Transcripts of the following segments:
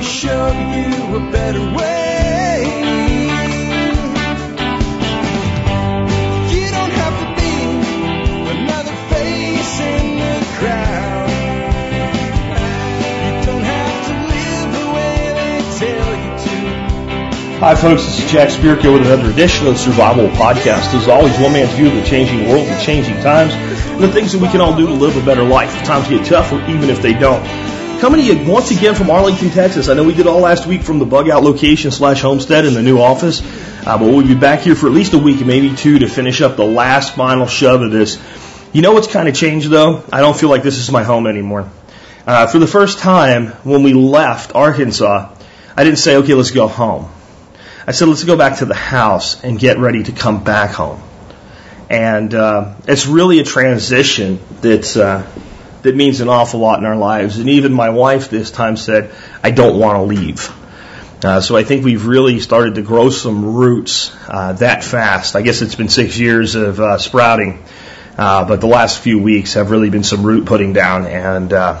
show you a better way. You don't have to be another face in the crowd. Hi, folks. This is Jack Spirko with another edition of the Survival Podcast. As always, one man's view of the changing world, the changing times, and the things that we can all do to live a better life. If times get tough, even if they don't. Coming to you once again from Arlington, Texas. I know we did all last week from the bug out location slash homestead in the new office, uh, but we'll be back here for at least a week, maybe two, to finish up the last final shove of this. You know what's kind of changed though? I don't feel like this is my home anymore. Uh, for the first time, when we left Arkansas, I didn't say, okay, let's go home. I said, let's go back to the house and get ready to come back home. And uh, it's really a transition that's uh, that means an awful lot in our lives. And even my wife this time said, I don't want to leave. Uh, so I think we've really started to grow some roots uh, that fast. I guess it's been six years of uh, sprouting, uh, but the last few weeks have really been some root putting down, and uh,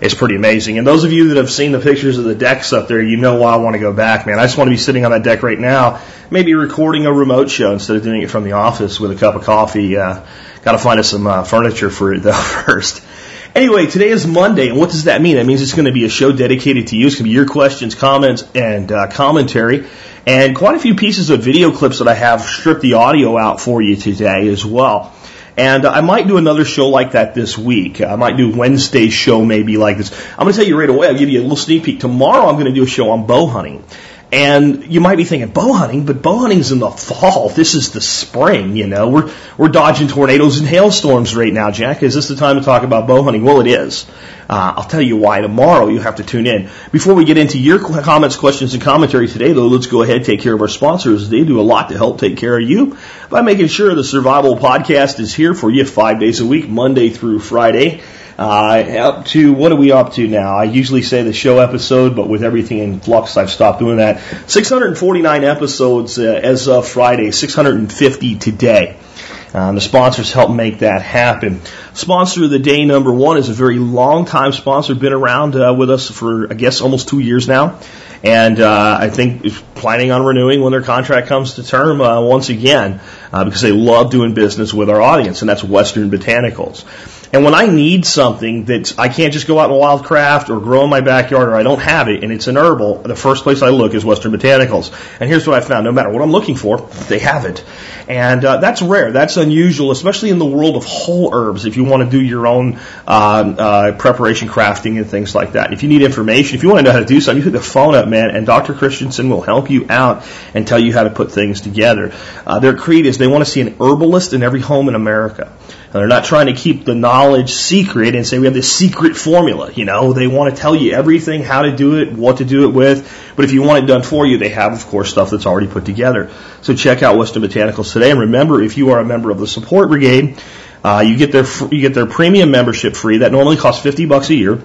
it's pretty amazing. And those of you that have seen the pictures of the decks up there, you know why I want to go back, man. I just want to be sitting on that deck right now, maybe recording a remote show instead of doing it from the office with a cup of coffee. Got to find us some uh, furniture for it though first. Anyway, today is Monday, and what does that mean? That means it's going to be a show dedicated to you. It's going to be your questions, comments, and uh, commentary, and quite a few pieces of video clips that I have stripped the audio out for you today as well. And I might do another show like that this week. I might do Wednesday's show maybe like this. I'm going to tell you right away. I'll give you a little sneak peek. Tomorrow I'm going to do a show on bow hunting. And you might be thinking bow hunting, but bow hunting's in the fall. This is the spring, you know. We're we're dodging tornadoes and hailstorms right now, Jack. Is this the time to talk about bow hunting? Well, it is. Uh, I'll tell you why tomorrow. You have to tune in. Before we get into your comments, questions, and commentary today, though, let's go ahead and take care of our sponsors. They do a lot to help take care of you by making sure the Survival Podcast is here for you five days a week, Monday through Friday. Uh, up to what are we up to now? I usually say the show episode, but with everything in flux, I've stopped doing that. 649 episodes uh, as of Friday, 650 today. Um, the sponsors help make that happen. Sponsor of the day number one is a very long time sponsor, been around uh, with us for I guess almost two years now, and uh, I think is planning on renewing when their contract comes to term uh, once again uh, because they love doing business with our audience, and that's Western Botanicals. And when I need something that I can't just go out in wildcraft or grow in my backyard or I don't have it and it's an herbal, the first place I look is Western Botanicals. And here's what I found. No matter what I'm looking for, they have it. And uh, that's rare. That's unusual, especially in the world of whole herbs if you want to do your own uh, uh, preparation crafting and things like that. If you need information, if you want to know how to do something, you hit the phone up, man, and Dr. Christensen will help you out and tell you how to put things together. Uh, their creed is they want to see an herbalist in every home in America. And they're not trying to keep the knowledge secret and say we have this secret formula. You know, they want to tell you everything, how to do it, what to do it with. But if you want it done for you, they have, of course, stuff that's already put together. So check out Western Botanicals today. And remember, if you are a member of the support brigade, uh, you get their you get their premium membership free. That normally costs fifty bucks a year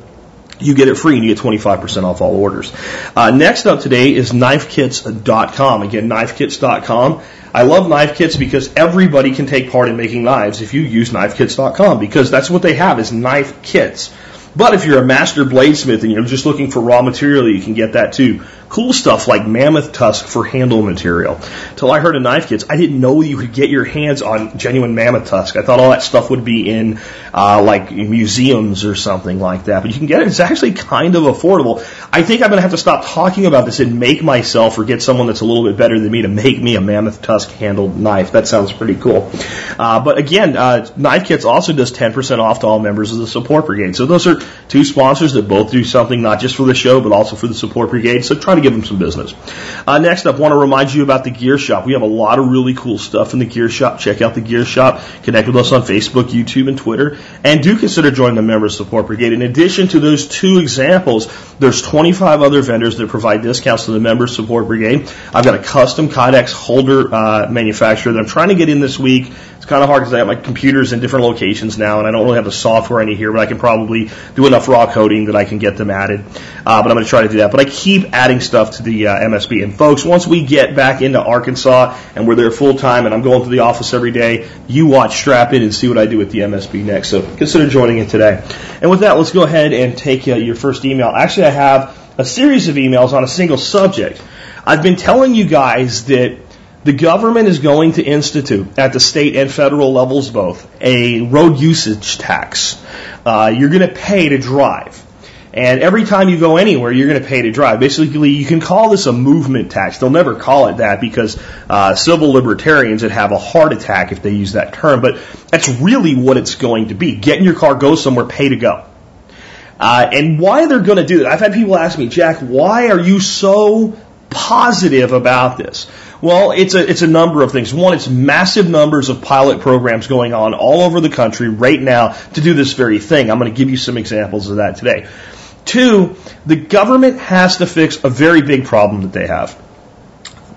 you get it free and you get 25% off all orders. Uh, next up today is knifekits.com. Again, knifekits.com. I love knife kits because everybody can take part in making knives if you use knifekits.com because that's what they have is knife kits. But if you're a master bladesmith and you're just looking for raw material, you can get that too. Cool stuff like mammoth tusk for handle material. Till I heard of knife kits, I didn't know you could get your hands on genuine mammoth tusk. I thought all that stuff would be in uh, like museums or something like that. But you can get it. It's actually kind of affordable. I think I'm going to have to stop talking about this and make myself or get someone that's a little bit better than me to make me a mammoth tusk handled knife. That sounds pretty cool. Uh, but again, uh, Knife Kits also does 10% off to all members of the support brigade. So those are two sponsors that both do something not just for the show, but also for the support brigade. So try to give them some business. Uh, next up, want to remind you about the Gear Shop. We have a lot of really cool stuff in the Gear Shop. Check out the Gear Shop. Connect with us on Facebook, YouTube, and Twitter. And do consider joining the Member Support Brigade. In addition to those two examples, there's 25 other vendors that provide discounts to the Member Support Brigade. I've got a custom Kydex holder uh, manufacturer that I'm trying to get in this week kind of hard because I have my computers in different locations now, and I don't really have the software any here, but I can probably do enough raw coding that I can get them added. Uh, but I'm going to try to do that. But I keep adding stuff to the uh, MSB. And folks, once we get back into Arkansas and we're there full time, and I'm going to the office every day, you watch Strap In and see what I do with the MSB next. So consider joining it today. And with that, let's go ahead and take uh, your first email. Actually, I have a series of emails on a single subject. I've been telling you guys that the government is going to institute at the state and federal levels both a road usage tax. Uh, you're going to pay to drive. And every time you go anywhere, you're going to pay to drive. Basically, you can call this a movement tax. They'll never call it that because uh, civil libertarians would have a heart attack if they use that term. But that's really what it's going to be. Get in your car, go somewhere, pay to go. Uh, and why they're going to do that? I've had people ask me, Jack, why are you so positive about this? Well, it's a, it's a number of things. One, it's massive numbers of pilot programs going on all over the country right now to do this very thing. I'm going to give you some examples of that today. Two, the government has to fix a very big problem that they have.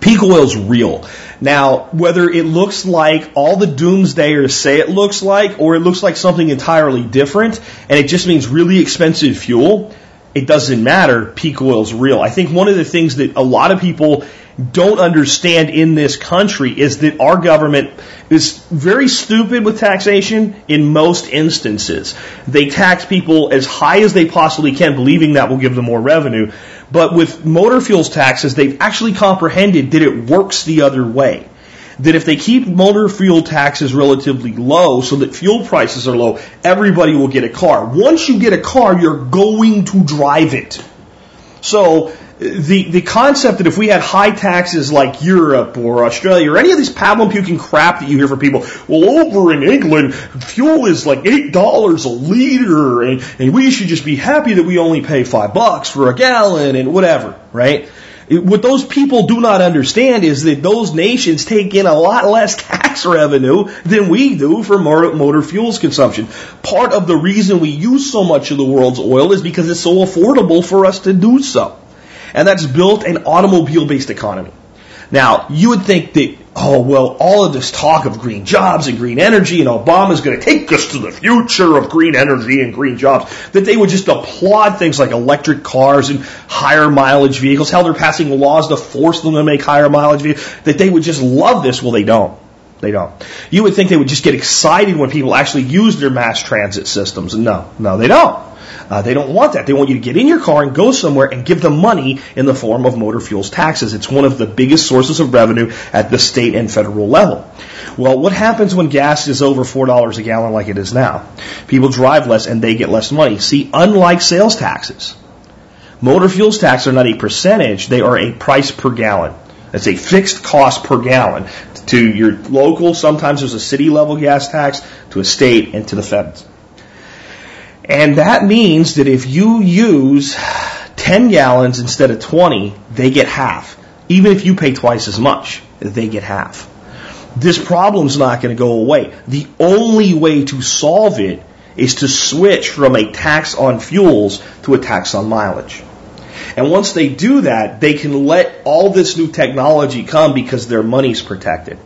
Peak oil is real. Now, whether it looks like all the doomsdayers say it looks like, or it looks like something entirely different, and it just means really expensive fuel, it doesn't matter. Peak oil is real. I think one of the things that a lot of people don't understand in this country is that our government is very stupid with taxation in most instances. They tax people as high as they possibly can, believing that will give them more revenue. But with motor fuels taxes, they've actually comprehended that it works the other way. That if they keep motor fuel taxes relatively low so that fuel prices are low, everybody will get a car. Once you get a car, you're going to drive it. So the, the concept that if we had high taxes like Europe or Australia or any of these pablum puking crap that you hear from people, well, over in England, fuel is like $8 a liter and, and we should just be happy that we only pay five bucks for a gallon and whatever, right? What those people do not understand is that those nations take in a lot less tax revenue than we do for motor fuels consumption. Part of the reason we use so much of the world's oil is because it's so affordable for us to do so and that's built an automobile based economy. Now, you would think that, oh, well, all of this talk of green jobs and green energy and Obama's going to take us to the future of green energy and green jobs, that they would just applaud things like electric cars and higher mileage vehicles. Hell, they're passing laws to force them to make higher mileage vehicles, that they would just love this. Well, they don't. They don't. You would think they would just get excited when people actually use their mass transit systems. No, no, they don't. Uh, they don't want that. They want you to get in your car and go somewhere and give them money in the form of motor fuels taxes. It's one of the biggest sources of revenue at the state and federal level. Well, what happens when gas is over $4 a gallon like it is now? People drive less and they get less money. See, unlike sales taxes, motor fuels taxes are not a percentage, they are a price per gallon. It's a fixed cost per gallon to your local, sometimes there's a city level gas tax, to a state, and to the feds. And that means that if you use 10 gallons instead of 20, they get half. Even if you pay twice as much, they get half. This problem's not going to go away. The only way to solve it is to switch from a tax on fuels to a tax on mileage. And once they do that, they can let all this new technology come because their money's protected.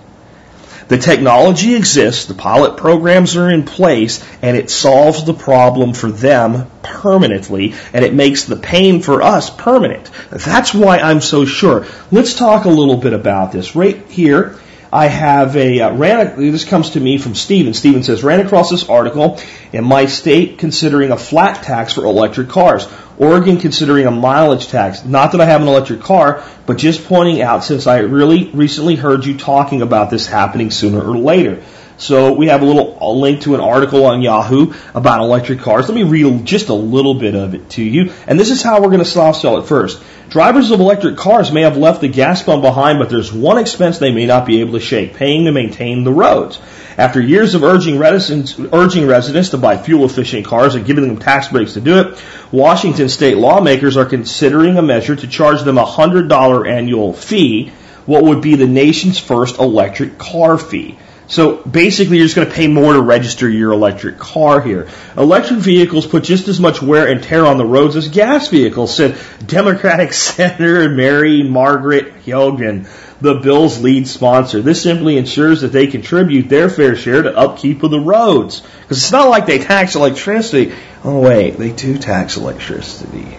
The technology exists, the pilot programs are in place, and it solves the problem for them permanently, and it makes the pain for us permanent. That's why I'm so sure. Let's talk a little bit about this. Right here, I have a uh, ran. This comes to me from Stephen. Stephen says ran across this article in my state considering a flat tax for electric cars. Oregon considering a mileage tax. Not that I have an electric car, but just pointing out since I really recently heard you talking about this happening sooner or later. So we have a little a link to an article on Yahoo about electric cars. Let me read just a little bit of it to you. And this is how we're going to soft sell it first. Drivers of electric cars may have left the gas pump behind, but there's one expense they may not be able to shake, paying to maintain the roads. After years of urging, residents, urging residents to buy fuel efficient cars and giving them tax breaks to do it, Washington state lawmakers are considering a measure to charge them a $100 annual fee, what would be the nation's first electric car fee. So basically, you're just going to pay more to register your electric car here. Electric vehicles put just as much wear and tear on the roads as gas vehicles, said Democratic Senator Mary Margaret Haugen the bill's lead sponsor. This simply ensures that they contribute their fair share to upkeep of the roads. Because it's not like they tax electricity. Oh wait, they do tax electricity.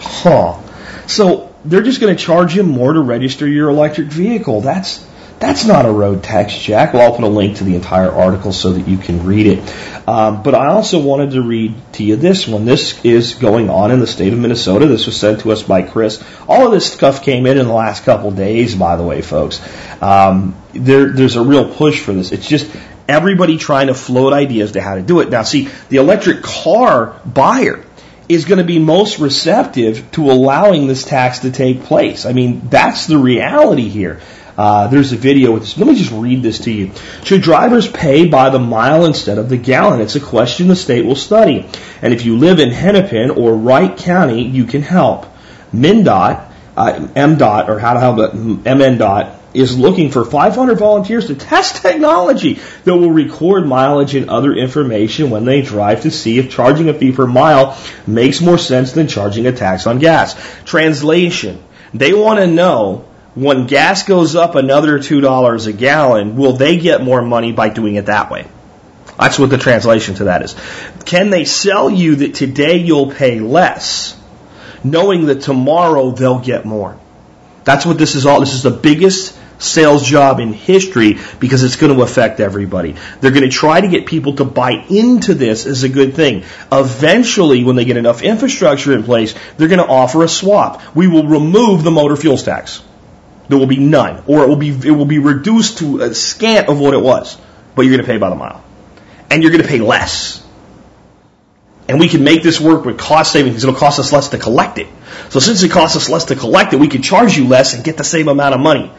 Huh. So they're just going to charge you more to register your electric vehicle. That's That's not a road tax, Jack. Well, I'll put a link to the entire article so that you can read it. Um, but I also wanted to read to you this one. This is going on in the state of Minnesota. This was sent to us by Chris. All of this stuff came in in the last couple days, by the way, folks. Um, there, there's a real push for this. It's just everybody trying to float ideas to how to do it. Now, see, the electric car buyer is going to be most receptive to allowing this tax to take place. I mean, that's the reality here. Uh, there's a video with this. Let me just read this to you. Should drivers pay by the mile instead of the gallon? It's a question the state will study. And if you live in Hennepin or Wright County, you can help. MnDOT, uh, MDOT, or how to help MNDOT, is looking for 500 volunteers to test technology that will record mileage and other information when they drive to see if charging a fee per mile makes more sense than charging a tax on gas. Translation. They want to know when gas goes up another $2 a gallon, will they get more money by doing it that way? That's what the translation to that is. Can they sell you that today you'll pay less, knowing that tomorrow they'll get more? That's what this is all. This is the biggest sales job in history because it's going to affect everybody. They're going to try to get people to buy into this as a good thing. Eventually, when they get enough infrastructure in place, they're going to offer a swap. We will remove the motor fuels tax. There will be none, or it will be it will be reduced to a scant of what it was. But you're going to pay by the mile, and you're going to pay less. And we can make this work with cost savings because it'll cost us less to collect it. So since it costs us less to collect it, we can charge you less and get the same amount of money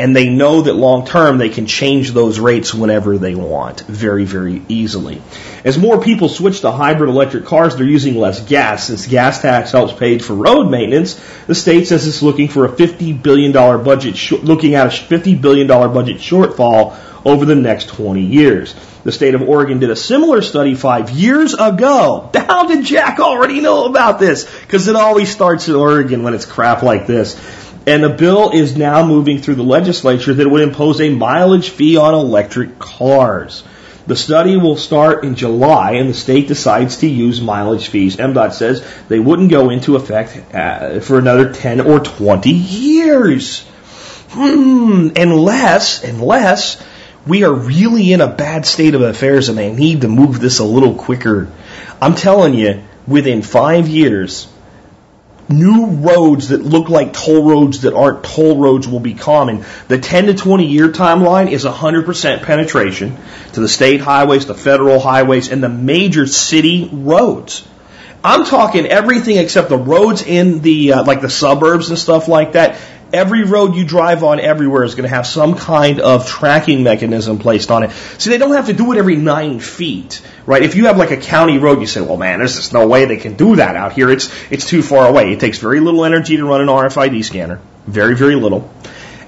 and they know that long term they can change those rates whenever they want very, very easily. As more people switch to hybrid electric cars, they're using less gas. Since gas tax helps pay for road maintenance, the state says it's looking for a $50 billion budget, sh- looking at a $50 billion budget shortfall over the next 20 years. The state of Oregon did a similar study five years ago. How did Jack already know about this? Because it always starts in Oregon when it's crap like this. And a bill is now moving through the legislature that would impose a mileage fee on electric cars. The study will start in July, and the state decides to use mileage fees. MDOT says they wouldn't go into effect uh, for another 10 or 20 years. Hmm, unless, unless we are really in a bad state of affairs and they need to move this a little quicker. I'm telling you, within five years, new roads that look like toll roads that aren't toll roads will be common. The 10 to 20 year timeline is 100% penetration to the state highways, the federal highways, and the major city roads. I'm talking everything except the roads in the, uh, like the suburbs and stuff like that every road you drive on everywhere is going to have some kind of tracking mechanism placed on it. See, they don't have to do it every nine feet, right? If you have like a county road, you say, well, man, there's just no way they can do that out here. It's, it's too far away. It takes very little energy to run an RFID scanner. Very, very little.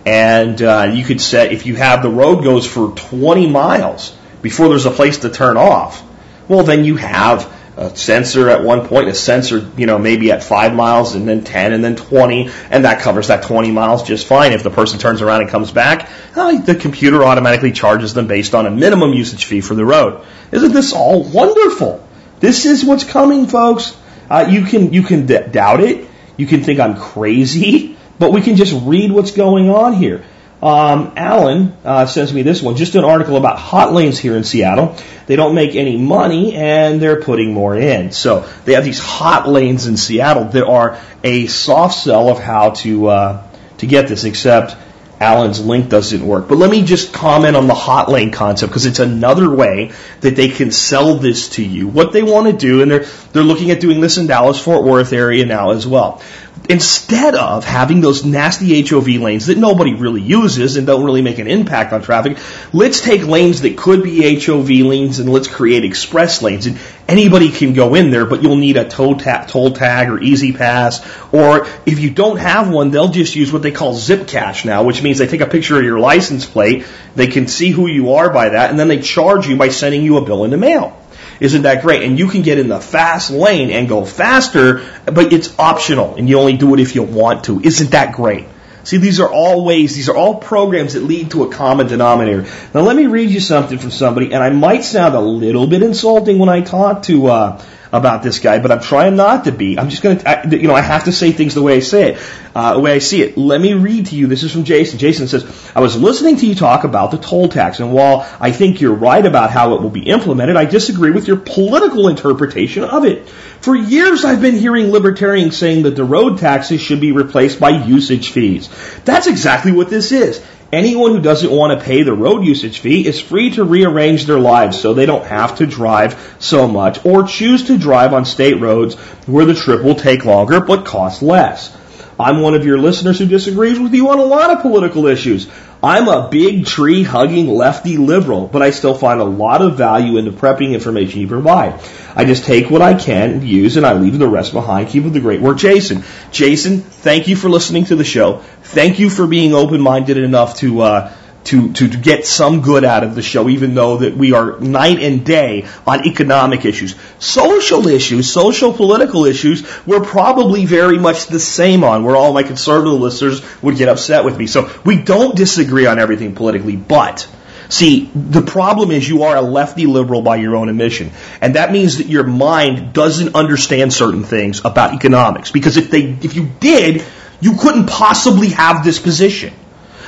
And uh, you could set, if you have the road goes for 20 miles before there's a place to turn off, well, then you have a sensor at one point, a sensor, you know, maybe at five miles and then 10 and then 20, and that covers that 20 miles just fine. If the person turns around and comes back, uh, the computer automatically charges them based on a minimum usage fee for the road. Isn't this all wonderful? This is what's coming, folks. Uh, you can, you can d- doubt it. You can think I'm crazy, but we can just read what's going on here. Um, Alan uh, sends me this one, just an article about hot lanes here in Seattle. They don't make any money and they're putting more in. So they have these hot lanes in Seattle that are a soft sell of how to uh, to get this. Except Alan's link doesn't work. But let me just comment on the hot lane concept because it's another way that they can sell this to you. What they want to do, and they're they're looking at doing this in Dallas Fort Worth area now as well instead of having those nasty HOV lanes that nobody really uses and don't really make an impact on traffic, let's take lanes that could be HOV lanes and let's create express lanes. And anybody can go in there, but you'll need a toll, ta- toll tag or easy pass. Or if you don't have one, they'll just use what they call zip cash now, which means they take a picture of your license plate, they can see who you are by that, and then they charge you by sending you a bill in the mail. Isn't that great? And you can get in the fast lane and go faster, but it's optional and you only do it if you want to. Isn't that great? See, these are all ways, these are all programs that lead to a common denominator. Now let me read you something from somebody, and I might sound a little bit insulting when I talk to, uh, about this guy, but I'm trying not to be. I'm just going to, you know, I have to say things the way I say it, uh, the way I see it. Let me read to you. This is from Jason. Jason says, I was listening to you talk about the toll tax, and while I think you're right about how it will be implemented, I disagree with your political interpretation of it. For years, I've been hearing libertarians saying that the road taxes should be replaced by usage fees. That's exactly what this is. Anyone who doesn't want to pay the road usage fee is free to rearrange their lives so they don't have to drive so much or choose to drive on state roads where the trip will take longer but cost less. I'm one of your listeners who disagrees with you on a lot of political issues. I'm a big tree hugging lefty liberal, but I still find a lot of value in the prepping information you provide. I just take what I can use and I leave the rest behind. Keep up the great work, Jason. Jason, thank you for listening to the show. Thank you for being open-minded enough to, uh, to, to, get some good out of the show, even though that we are night and day on economic issues. Social issues, social political issues, we're probably very much the same on, where all my conservative listeners would get upset with me. So we don't disagree on everything politically, but See, the problem is you are a lefty liberal by your own admission. And that means that your mind doesn't understand certain things about economics. Because if they, if you did, you couldn't possibly have this position.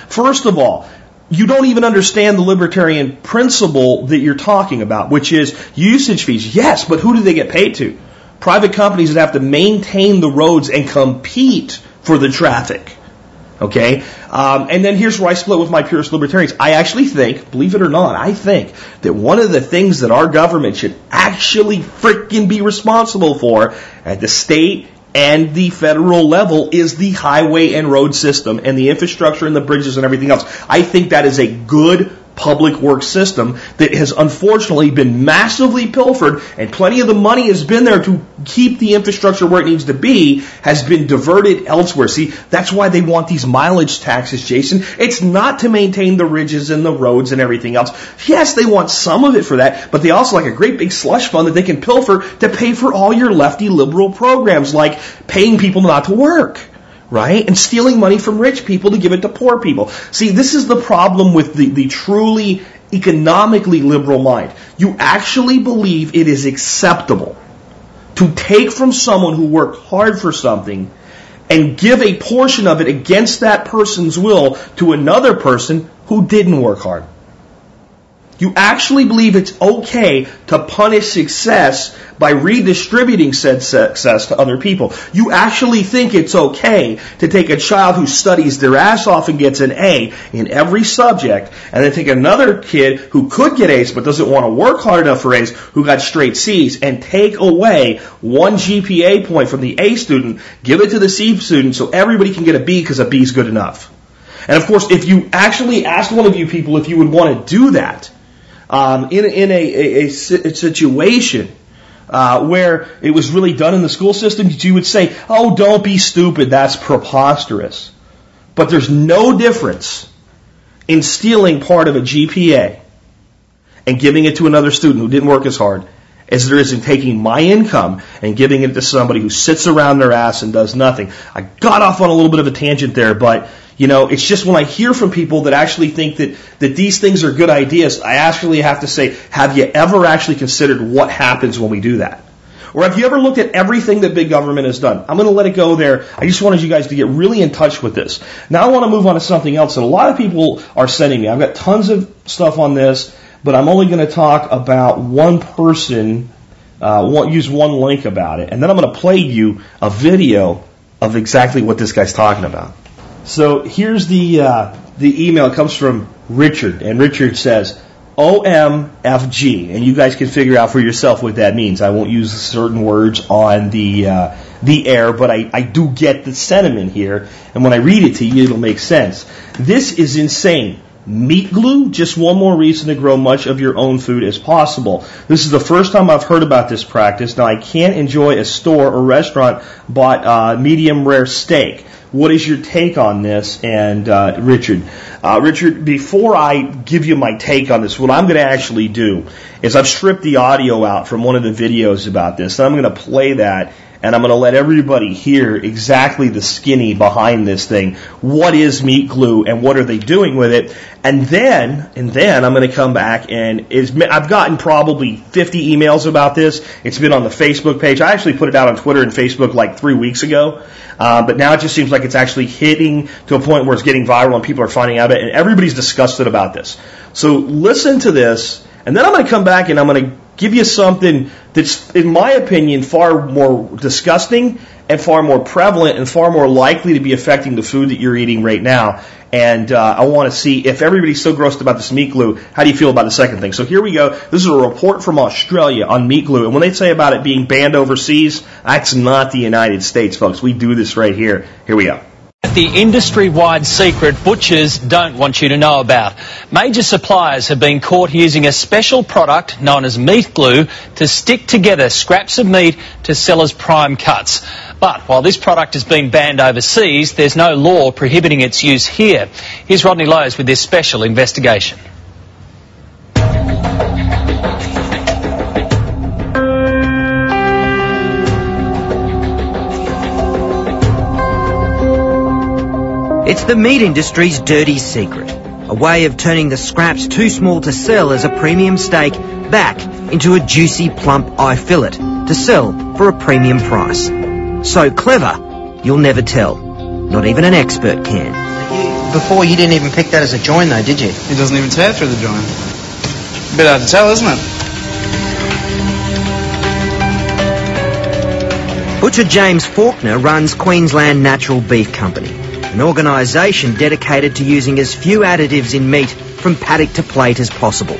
First of all, you don't even understand the libertarian principle that you're talking about, which is usage fees. Yes, but who do they get paid to? Private companies that have to maintain the roads and compete for the traffic. Okay? Um, and then here's where I split with my purist libertarians. I actually think, believe it or not, I think that one of the things that our government should actually freaking be responsible for at the state and the federal level is the highway and road system and the infrastructure and the bridges and everything else. I think that is a good public works system that has unfortunately been massively pilfered and plenty of the money has been there to keep the infrastructure where it needs to be has been diverted elsewhere. See, that's why they want these mileage taxes, Jason. It's not to maintain the ridges and the roads and everything else. Yes, they want some of it for that, but they also like a great big slush fund that they can pilfer to pay for all your lefty liberal programs like paying people not to work right? And stealing money from rich people to give it to poor people. See, this is the problem with the, the truly economically liberal mind. You actually believe it is acceptable to take from someone who worked hard for something and give a portion of it against that person's will to another person who didn't work hard. You actually believe it's okay to punish success by redistributing said success to other people. You actually think it's okay to take a child who studies their ass off and gets an A in every subject, and then take another kid who could get A's but doesn't want to work hard enough for A's, who got straight C's, and take away one GPA point from the A student, give it to the C student so everybody can get a B because a B is good enough. And of course, if you actually asked one of you people if you would want to do that, um, in, in a, a, a, situation uh, where it was really done in the school system, you would say, oh, don't be stupid, that's preposterous. But there's no difference in stealing part of a GPA and giving it to another student who didn't work as hard as there is in taking my income and giving it to somebody who sits around their ass and does nothing. I got off on a little bit of a tangent there, but you know, it's just when I hear from people that actually think that, that these things are good ideas, I actually have to say, have you ever actually considered what happens when we do that? Or have you ever looked at everything that big government has done? I'm going to let it go there. I just wanted you guys to get really in touch with this. Now I want to move on to something else that a lot of people are sending me. I've got tons of stuff on this, but I'm only going to talk about one person, uh, use one link about it, and then I'm going to play you a video of exactly what this guy's talking about. So here's the uh, the email. It comes from Richard, and Richard says OMFG, and you guys can figure out for yourself what that means. I won't use certain words on the uh, the air, but I, I do get the sentiment here, and when I read it to you, it'll make sense. This is insane. Meat glue, just one more reason to grow much of your own food as possible. This is the first time I've heard about this practice. Now I can't enjoy a store or restaurant bought uh, medium rare steak. What is your take on this? And uh, Richard, uh, Richard, before I give you my take on this, what I'm going to actually do is I've stripped the audio out from one of the videos about this, and I'm going to play that and I'm going to let everybody hear exactly the skinny behind this thing. What is meat glue and what are they doing with it? And then, and then I'm going to come back and I've gotten probably 50 emails about this. It's been on the Facebook page. I actually put it out on Twitter and Facebook like three weeks ago. Uh, but now it just seems like it's actually hitting to a point where it's getting viral and people are finding out about it and everybody's disgusted about this. So listen to this and then I'm going to come back and I'm going to give you something that's, in my opinion, far more disgusting and far more prevalent and far more likely to be affecting the food that you're eating right now. And uh, I want to see if everybody's so grossed about this meat glue, how do you feel about the second thing? So here we go. This is a report from Australia on meat glue. And when they say about it being banned overseas, that's not the United States, folks. We do this right here. Here we go the industry-wide secret butchers don't want you to know about. Major suppliers have been caught using a special product known as meat glue to stick together scraps of meat to sell as prime cuts. But while this product has been banned overseas, there's no law prohibiting its use here. Here's Rodney Lowe's with this special investigation. It's the meat industry's dirty secret. A way of turning the scraps too small to sell as a premium steak back into a juicy plump eye fillet to sell for a premium price. So clever, you'll never tell. Not even an expert can. Before you didn't even pick that as a join though, did you? It doesn't even tear through the join. A bit hard to tell, isn't it? Butcher James Faulkner runs Queensland Natural Beef Company an organisation dedicated to using as few additives in meat from paddock to plate as possible.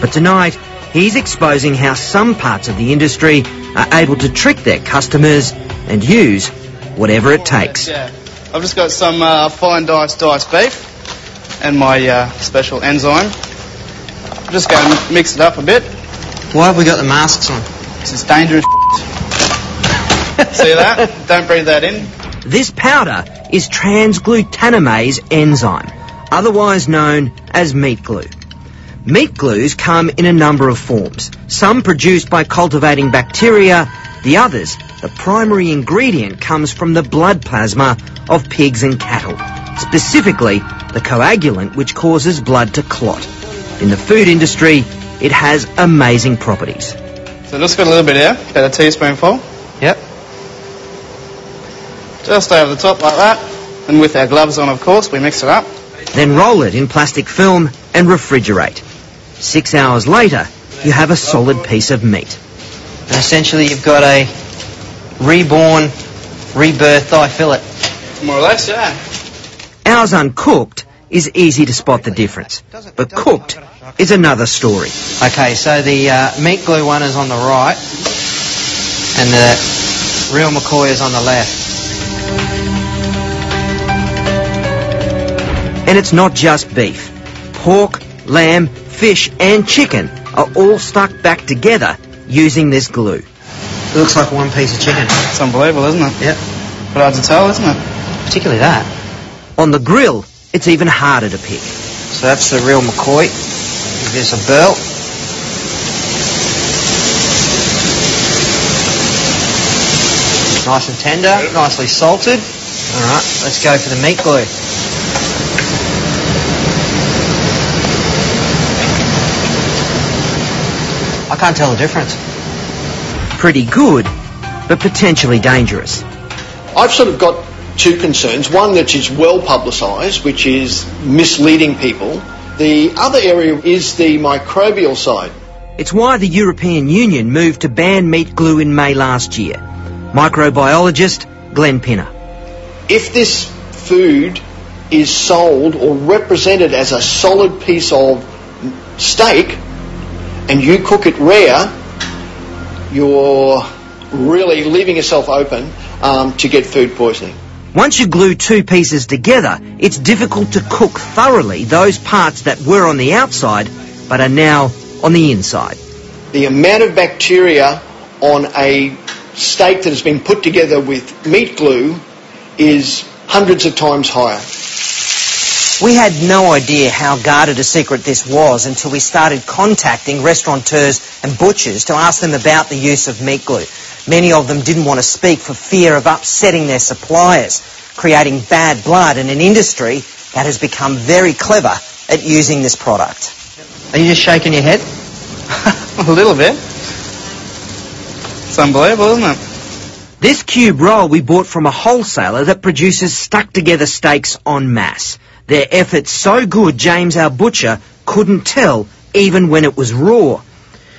But tonight, he's exposing how some parts of the industry are able to trick their customers and use whatever it takes. Yeah. I've just got some uh, fine diced diced beef and my uh, special enzyme. I'm just going to mix it up a bit. Why have we got the masks on? This is dangerous. See that? Don't breathe that in. This powder is transglutaminase enzyme, otherwise known as meat glue. Meat glues come in a number of forms, some produced by cultivating bacteria, the others, the primary ingredient comes from the blood plasma of pigs and cattle, specifically the coagulant which causes blood to clot. In the food industry, it has amazing properties. So just got a little bit here, about a teaspoonful. Yep. Just over the top like that. And with our gloves on, of course, we mix it up. Then roll it in plastic film and refrigerate. Six hours later, you have a solid piece of meat. And essentially, you've got a reborn, rebirth thigh fillet. More or less, yeah. Ours uncooked is easy to spot the difference, but cooked is another story. Okay, so the uh, meat glue one is on the right, and the real McCoy is on the left. And it's not just beef. Pork, lamb, fish and chicken are all stuck back together using this glue. It looks like one piece of chicken. It's unbelievable, isn't it? Yep. But hard to tell, isn't it? Particularly that. On the grill, it's even harder to pick. So that's the real McCoy. Give this a burl. Nice and tender, nicely salted. Alright, let's go for the meat glue. Can't tell the difference. Pretty good, but potentially dangerous. I've sort of got two concerns. One that is well publicised, which is misleading people. The other area is the microbial side. It's why the European Union moved to ban meat glue in May last year. Microbiologist Glenn Pinner. If this food is sold or represented as a solid piece of steak, and you cook it rare, you're really leaving yourself open um, to get food poisoning. Once you glue two pieces together, it's difficult to cook thoroughly those parts that were on the outside but are now on the inside. The amount of bacteria on a steak that has been put together with meat glue is hundreds of times higher. We had no idea how guarded a secret this was until we started contacting restaurateurs and butchers to ask them about the use of meat glue. Many of them didn't want to speak for fear of upsetting their suppliers, creating bad blood in an industry that has become very clever at using this product. Are you just shaking your head? a little bit. It's unbelievable, isn't it? This cube roll we bought from a wholesaler that produces stuck together steaks en masse. Their efforts so good James our butcher couldn't tell even when it was raw.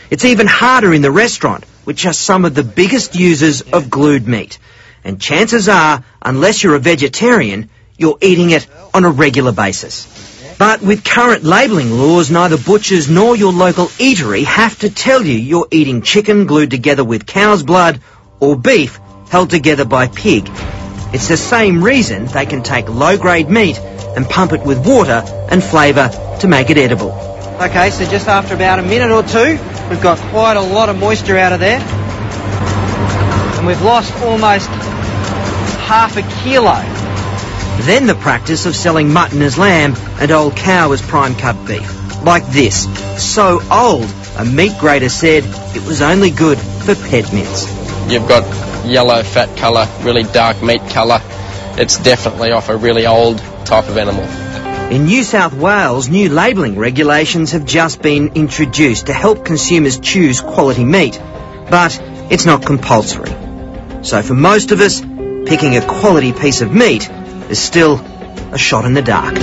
It's even harder in the restaurant, which are some of the biggest users of glued meat. And chances are, unless you're a vegetarian, you're eating it on a regular basis. But with current labelling laws, neither butchers nor your local eatery have to tell you you're eating chicken glued together with cow's blood or beef held together by pig. It's the same reason they can take low-grade meat and pump it with water and flavour to make it edible. Okay, so just after about a minute or two, we've got quite a lot of moisture out of there. And we've lost almost half a kilo. Then the practice of selling mutton as lamb and old cow as prime cut beef. Like this. So old, a meat grader said it was only good for pet mince. You've got yellow fat colour, really dark meat colour. It's definitely off a really old type of animal. In New South Wales, new labelling regulations have just been introduced to help consumers choose quality meat, but it's not compulsory. So for most of us, picking a quality piece of meat is still a shot in the dark.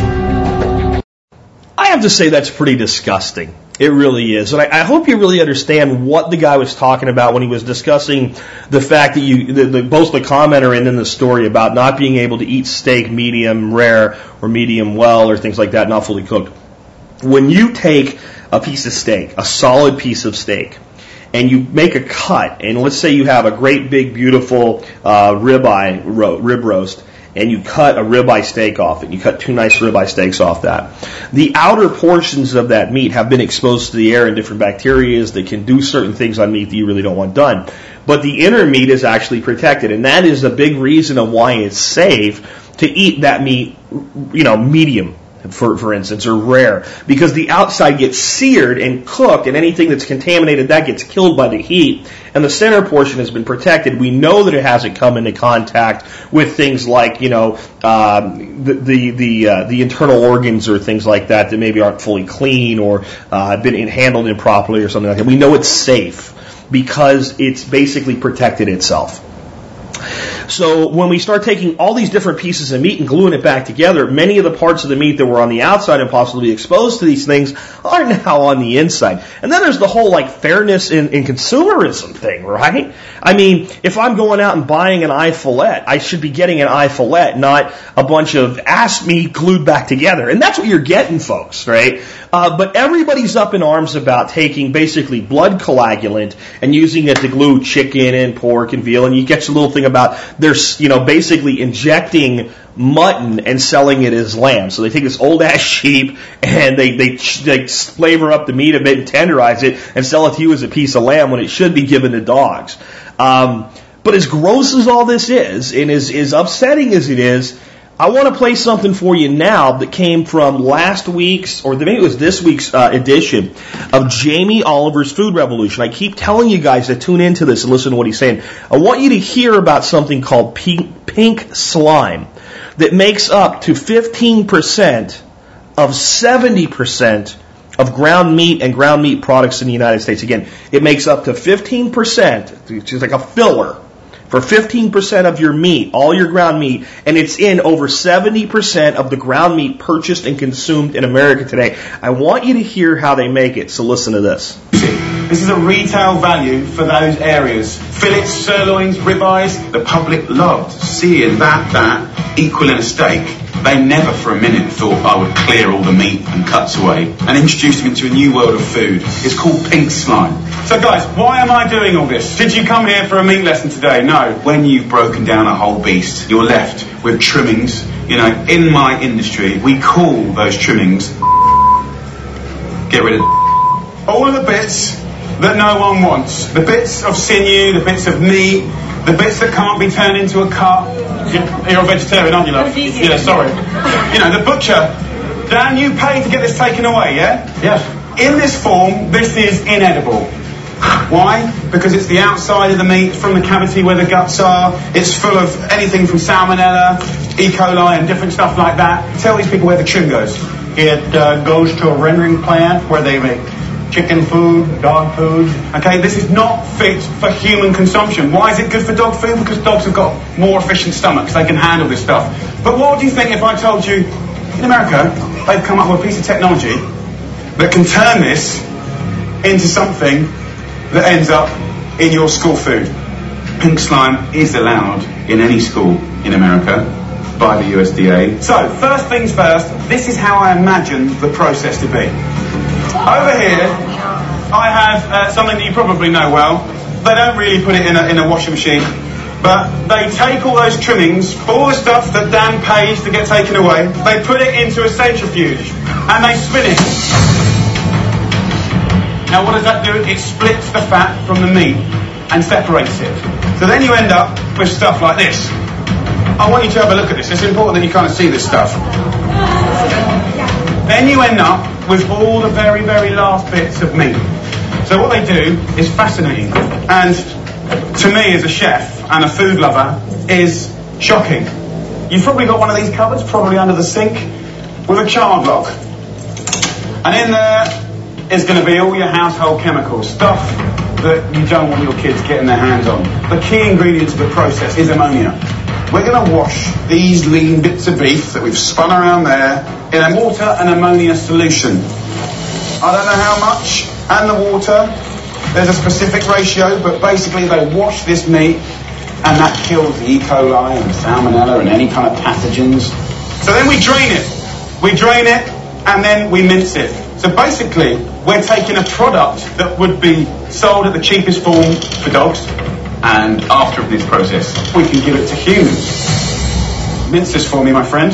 I have to say that's pretty disgusting. It really is. And I, I hope you really understand what the guy was talking about when he was discussing the fact that you, the, the, both the commenter and then the story about not being able to eat steak medium rare or medium well or things like that, not fully cooked. When you take a piece of steak, a solid piece of steak, and you make a cut, and let's say you have a great big beautiful uh, ribeye ro- rib roast, and you cut a ribeye steak off it. You cut two nice ribeye steaks off that. The outer portions of that meat have been exposed to the air and different bacteria that can do certain things on meat that you really don't want done. But the inner meat is actually protected, and that is the big reason of why it's safe to eat that meat, you know, medium for, for instance, are rare, because the outside gets seared and cooked, and anything that's contaminated that gets killed by the heat, and the center portion has been protected. We know that it hasn't come into contact with things like, you know, um, the the the, uh, the internal organs or things like that that maybe aren't fully clean or uh, been handled improperly or something like that. We know it's safe because it's basically protected itself. So when we start taking all these different pieces of meat and gluing it back together, many of the parts of the meat that were on the outside and possibly exposed to these things are now on the inside. And then there's the whole like fairness in, in consumerism thing, right? I mean, if I'm going out and buying an eye fillet, I should be getting an eye fillet, not a bunch of ass meat glued back together. And that's what you're getting, folks, right? Uh, but everybody's up in arms about taking basically blood coagulant and using it to glue chicken and pork and veal. And you get your little thing about they're, you know, basically injecting mutton and selling it as lamb. So they take this old ass sheep and they, they, they flavor up the meat a bit and tenderize it and sell it to you as a piece of lamb when it should be given to dogs. Um, but as gross as all this is, and as, as upsetting as it is, I want to play something for you now that came from last week's, or maybe it was this week's uh, edition of Jamie Oliver's Food Revolution. I keep telling you guys to tune into this and listen to what he's saying. I want you to hear about something called pink, pink slime that makes up to 15% of 70% of ground meat and ground meat products in the United States. Again, it makes up to 15%, which is like a filler for 15% of your meat, all your ground meat, and it's in over 70% of the ground meat purchased and consumed in America today. I want you to hear how they make it, so listen to this. This is a retail value for those areas. Fillets, sirloins, ribeyes, the public loved seeing that, that, equal in a steak. They never for a minute thought I would clear all the meat and cuts away and introduce them into a new world of food. It's called pink slime. So guys, why am I doing all this? Did you come here for a meat lesson today? No. When you've broken down a whole beast, you're left with trimmings. You know, in my industry, we call those trimmings get rid of all of the bits that no one wants. The bits of sinew, the bits of meat, the bits that can't be turned into a cut. You're a vegetarian, aren't you, love? Yeah, sorry. You know, the butcher, Dan, you pay to get this taken away, yeah? Yes. In this form, this is inedible. Why? Because it's the outside of the meat from the cavity where the guts are. It's full of anything from salmonella, E. coli, and different stuff like that. Tell these people where the trim goes. It uh, goes to a rendering plant where they make chicken food, dog food. Okay, this is not fit for human consumption. Why is it good for dog food? Because dogs have got more efficient stomachs. They can handle this stuff. But what do you think if I told you, in America, they've come up with a piece of technology that can turn this into something that ends up in your school food? Pink slime is allowed in any school in America by the USDA. So, first things first, this is how I imagine the process to be. Over here, I have uh, something that you probably know well. They don't really put it in a, in a washing machine, but they take all those trimmings, all the stuff that Dan pays to get taken away, they put it into a centrifuge and they spin it. Now, what does that do? It splits the fat from the meat and separates it. So then you end up with stuff like this. I want you to have a look at this. It's important that you kind of see this stuff. Then you end up with all the very, very last bits of meat. So what they do is fascinating. And to me as a chef and a food lover is shocking. You've probably got one of these cupboards, probably under the sink, with a child lock. And in there is going to be all your household chemicals, stuff that you don't want your kids getting their hands on. The key ingredient of the process is ammonia. We're going to wash these lean bits of beef that we've spun around there in a water and ammonia solution. I don't know how much, and the water. There's a specific ratio, but basically they wash this meat, and that kills the E. coli and salmonella and any kind of pathogens. So then we drain it. We drain it, and then we mince it. So basically, we're taking a product that would be sold at the cheapest form for dogs, and after this process, we can give it to humans. Mince this for me, my friend.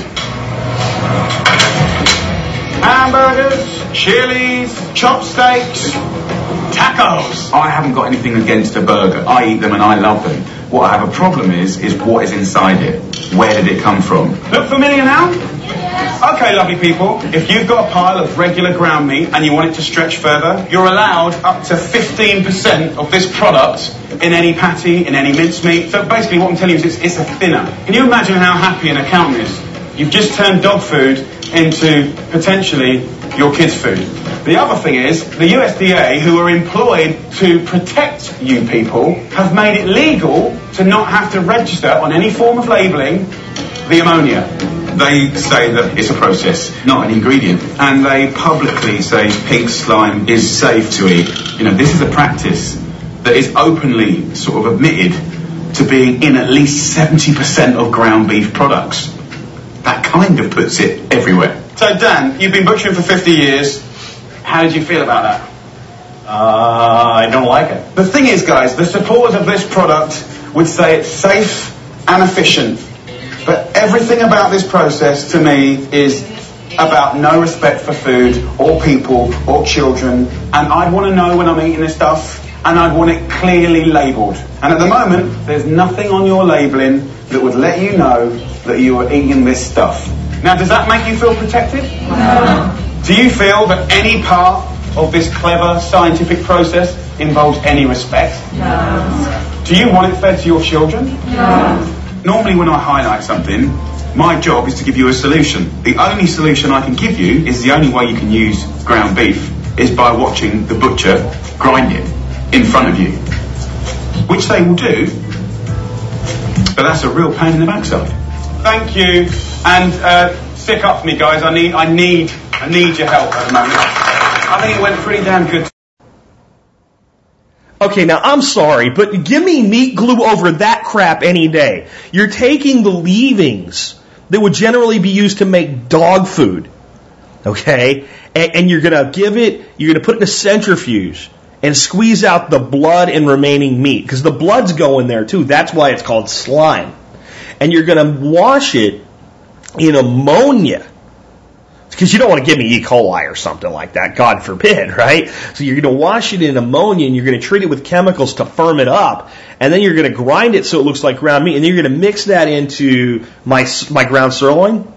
Hamburgers, chilies, chopsteaks, tacos. I haven't got anything against a burger. I eat them and I love them. What I have a problem is, is what is inside it. Where did it come from? Look familiar now? Okay, lovely people, if you've got a pile of regular ground meat and you want it to stretch further, you're allowed up to 15% of this product in any patty, in any mincemeat. So basically what I'm telling you is it's, it's a thinner. Can you imagine how happy an accountant is? You've just turned dog food into potentially your kids' food. The other thing is, the USDA, who are employed to protect you people, have made it legal to not have to register on any form of labelling the ammonia. They say that it's a process, not an ingredient. And they publicly say pink slime is safe to eat. You know, this is a practice that is openly sort of admitted to being in at least 70% of ground beef products. That kind of puts it everywhere. So, Dan, you've been butchering for 50 years. How did you feel about that? Uh, I don't like it. The thing is, guys, the supporters of this product would say it's safe and efficient. But everything about this process to me is about no respect for food or people or children. And I'd want to know when I'm eating this stuff and I'd want it clearly labelled. And at the moment, there's nothing on your labelling that would let you know that you are eating this stuff. Now, does that make you feel protected? No. Do you feel that any part of this clever scientific process involves any respect? No. Do you want it fed to your children? No. Normally, when I highlight something, my job is to give you a solution. The only solution I can give you is the only way you can use ground beef is by watching the butcher grind it in front of you, which they will do, but that's a real pain in the backside. Thank you, and uh, stick up for me, guys. I need, I need, I need your help at the moment. I think it went pretty damn good. Okay, now I'm sorry, but give me meat glue over that crap any day. You're taking the leavings that would generally be used to make dog food, okay, and, and you're gonna give it, you're gonna put it in a centrifuge and squeeze out the blood and remaining meat because the blood's going there too. That's why it's called slime. And you're gonna wash it in ammonia because you don't want to give me E. coli or something like that, God forbid, right? So you're going to wash it in ammonia and you're going to treat it with chemicals to firm it up, and then you're going to grind it so it looks like ground meat, and then you're going to mix that into my my ground sirloin.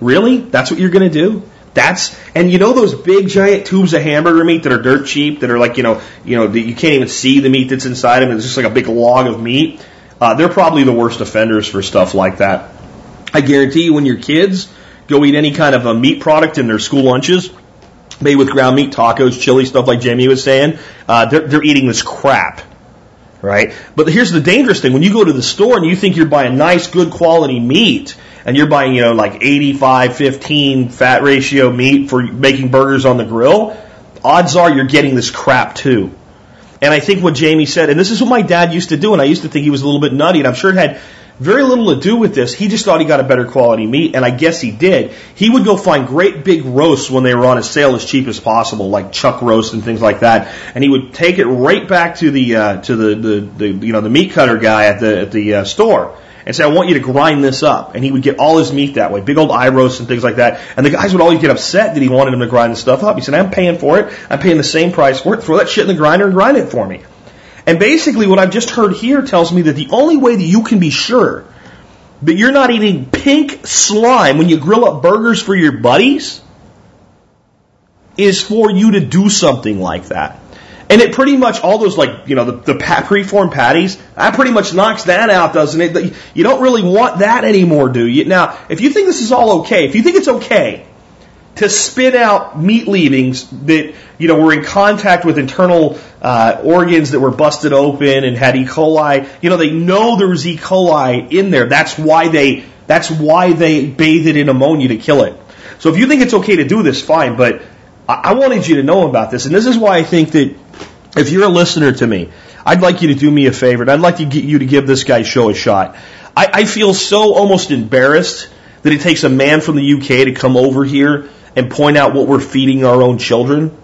Really? That's what you're going to do? That's and you know those big giant tubes of hamburger meat that are dirt cheap that are like you know you know you can't even see the meat that's inside them. It's just like a big log of meat. Uh, they're probably the worst offenders for stuff like that. I guarantee you, when your kids go eat any kind of a meat product in their school lunches, made with ground meat, tacos, chili, stuff like Jamie was saying, uh, they're, they're eating this crap. Right? But here's the dangerous thing. When you go to the store and you think you're buying nice, good quality meat, and you're buying, you know, like 85, 15 fat ratio meat for making burgers on the grill, odds are you're getting this crap too. And I think what Jamie said, and this is what my dad used to do, and I used to think he was a little bit nutty, and I'm sure it had very little to do with this. He just thought he got a better quality meat, and I guess he did. He would go find great big roasts when they were on a sale as cheap as possible, like chuck roast and things like that. And he would take it right back to the uh, to the, the, the you know the meat cutter guy at the at the uh, store and say, I want you to grind this up. And he would get all his meat that way, big old eye roasts and things like that. And the guys would always get upset that he wanted him to grind the stuff up. He said, I'm paying for it. I'm paying the same price for it. Throw that shit in the grinder and grind it for me. And basically what I've just heard here tells me that the only way that you can be sure that you're not eating pink slime when you grill up burgers for your buddies is for you to do something like that. And it pretty much, all those like, you know, the, the preformed patties, that pretty much knocks that out, doesn't it? You don't really want that anymore, do you? Now, if you think this is all okay, if you think it's okay to spit out meat leavings that, you know, were in contact with internal uh, organs that were busted open and had E. coli, you know, they know there was E. coli in there. That's why they, that's why they bathe it in ammonia to kill it. So if you think it's okay to do this, fine, but I wanted you to know about this, and this is why I think that if you're a listener to me, I'd like you to do me a favor, and I'd like to get you to give this guy's show a shot. I, I feel so almost embarrassed that it takes a man from the UK to come over here and point out what we're feeding our own children.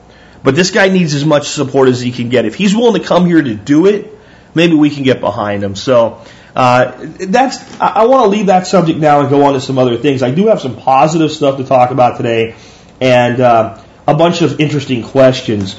But this guy needs as much support as he can get. If he's willing to come here to do it, maybe we can get behind him. So uh, that's. I, I want to leave that subject now and go on to some other things. I do have some positive stuff to talk about today, and uh, a bunch of interesting questions.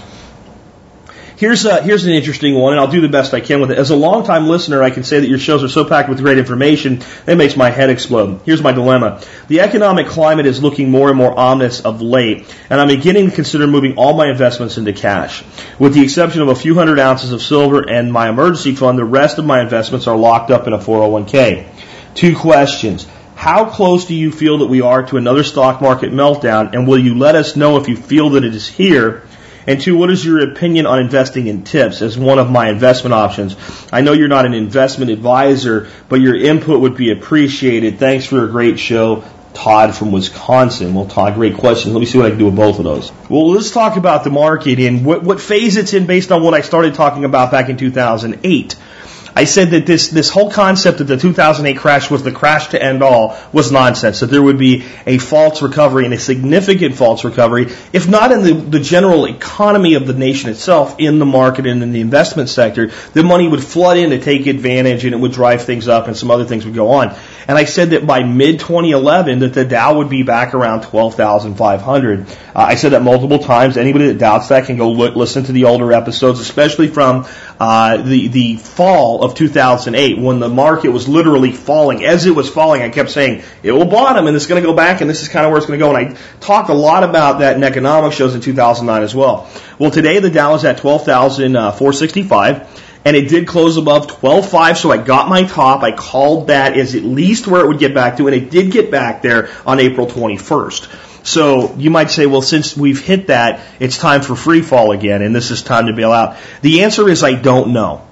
Here's a, here's an interesting one, and I'll do the best I can with it. As a longtime listener, I can say that your shows are so packed with great information that makes my head explode. Here's my dilemma: the economic climate is looking more and more ominous of late, and I'm beginning to consider moving all my investments into cash. With the exception of a few hundred ounces of silver and my emergency fund, the rest of my investments are locked up in a 401k. Two questions. How close do you feel that we are to another stock market meltdown, and will you let us know if you feel that it is here? And two, what is your opinion on investing in tips as one of my investment options? I know you're not an investment advisor, but your input would be appreciated. Thanks for a great show. Todd from Wisconsin. Well, Todd, great question. Let me see what I can do with both of those. Well, let's talk about the market and what, what phase it's in based on what I started talking about back in 2008. I said that this, this whole concept of the 2008 crash was the crash to end all was nonsense, that there would be a false recovery and a significant false recovery, if not in the, the general economy of the nation itself, in the market and in the investment sector, the money would flood in to take advantage and it would drive things up and some other things would go on. And I said that by mid 2011 that the Dow would be back around 12,500. Uh, I said that multiple times. Anybody that doubts that can go look, listen to the older episodes, especially from uh, the the fall of 2008 when the market was literally falling. As it was falling, I kept saying it will bottom and it's going to go back, and this is kind of where it's going to go. And I talked a lot about that in economic shows in 2009 as well. Well, today the Dow is at 12,465 and it did close above 12.5, so I got my top. I called that as at least where it would get back to, and it did get back there on April 21st. So you might say, well, since we've hit that, it's time for free fall again, and this is time to bail out. The answer is I don't know.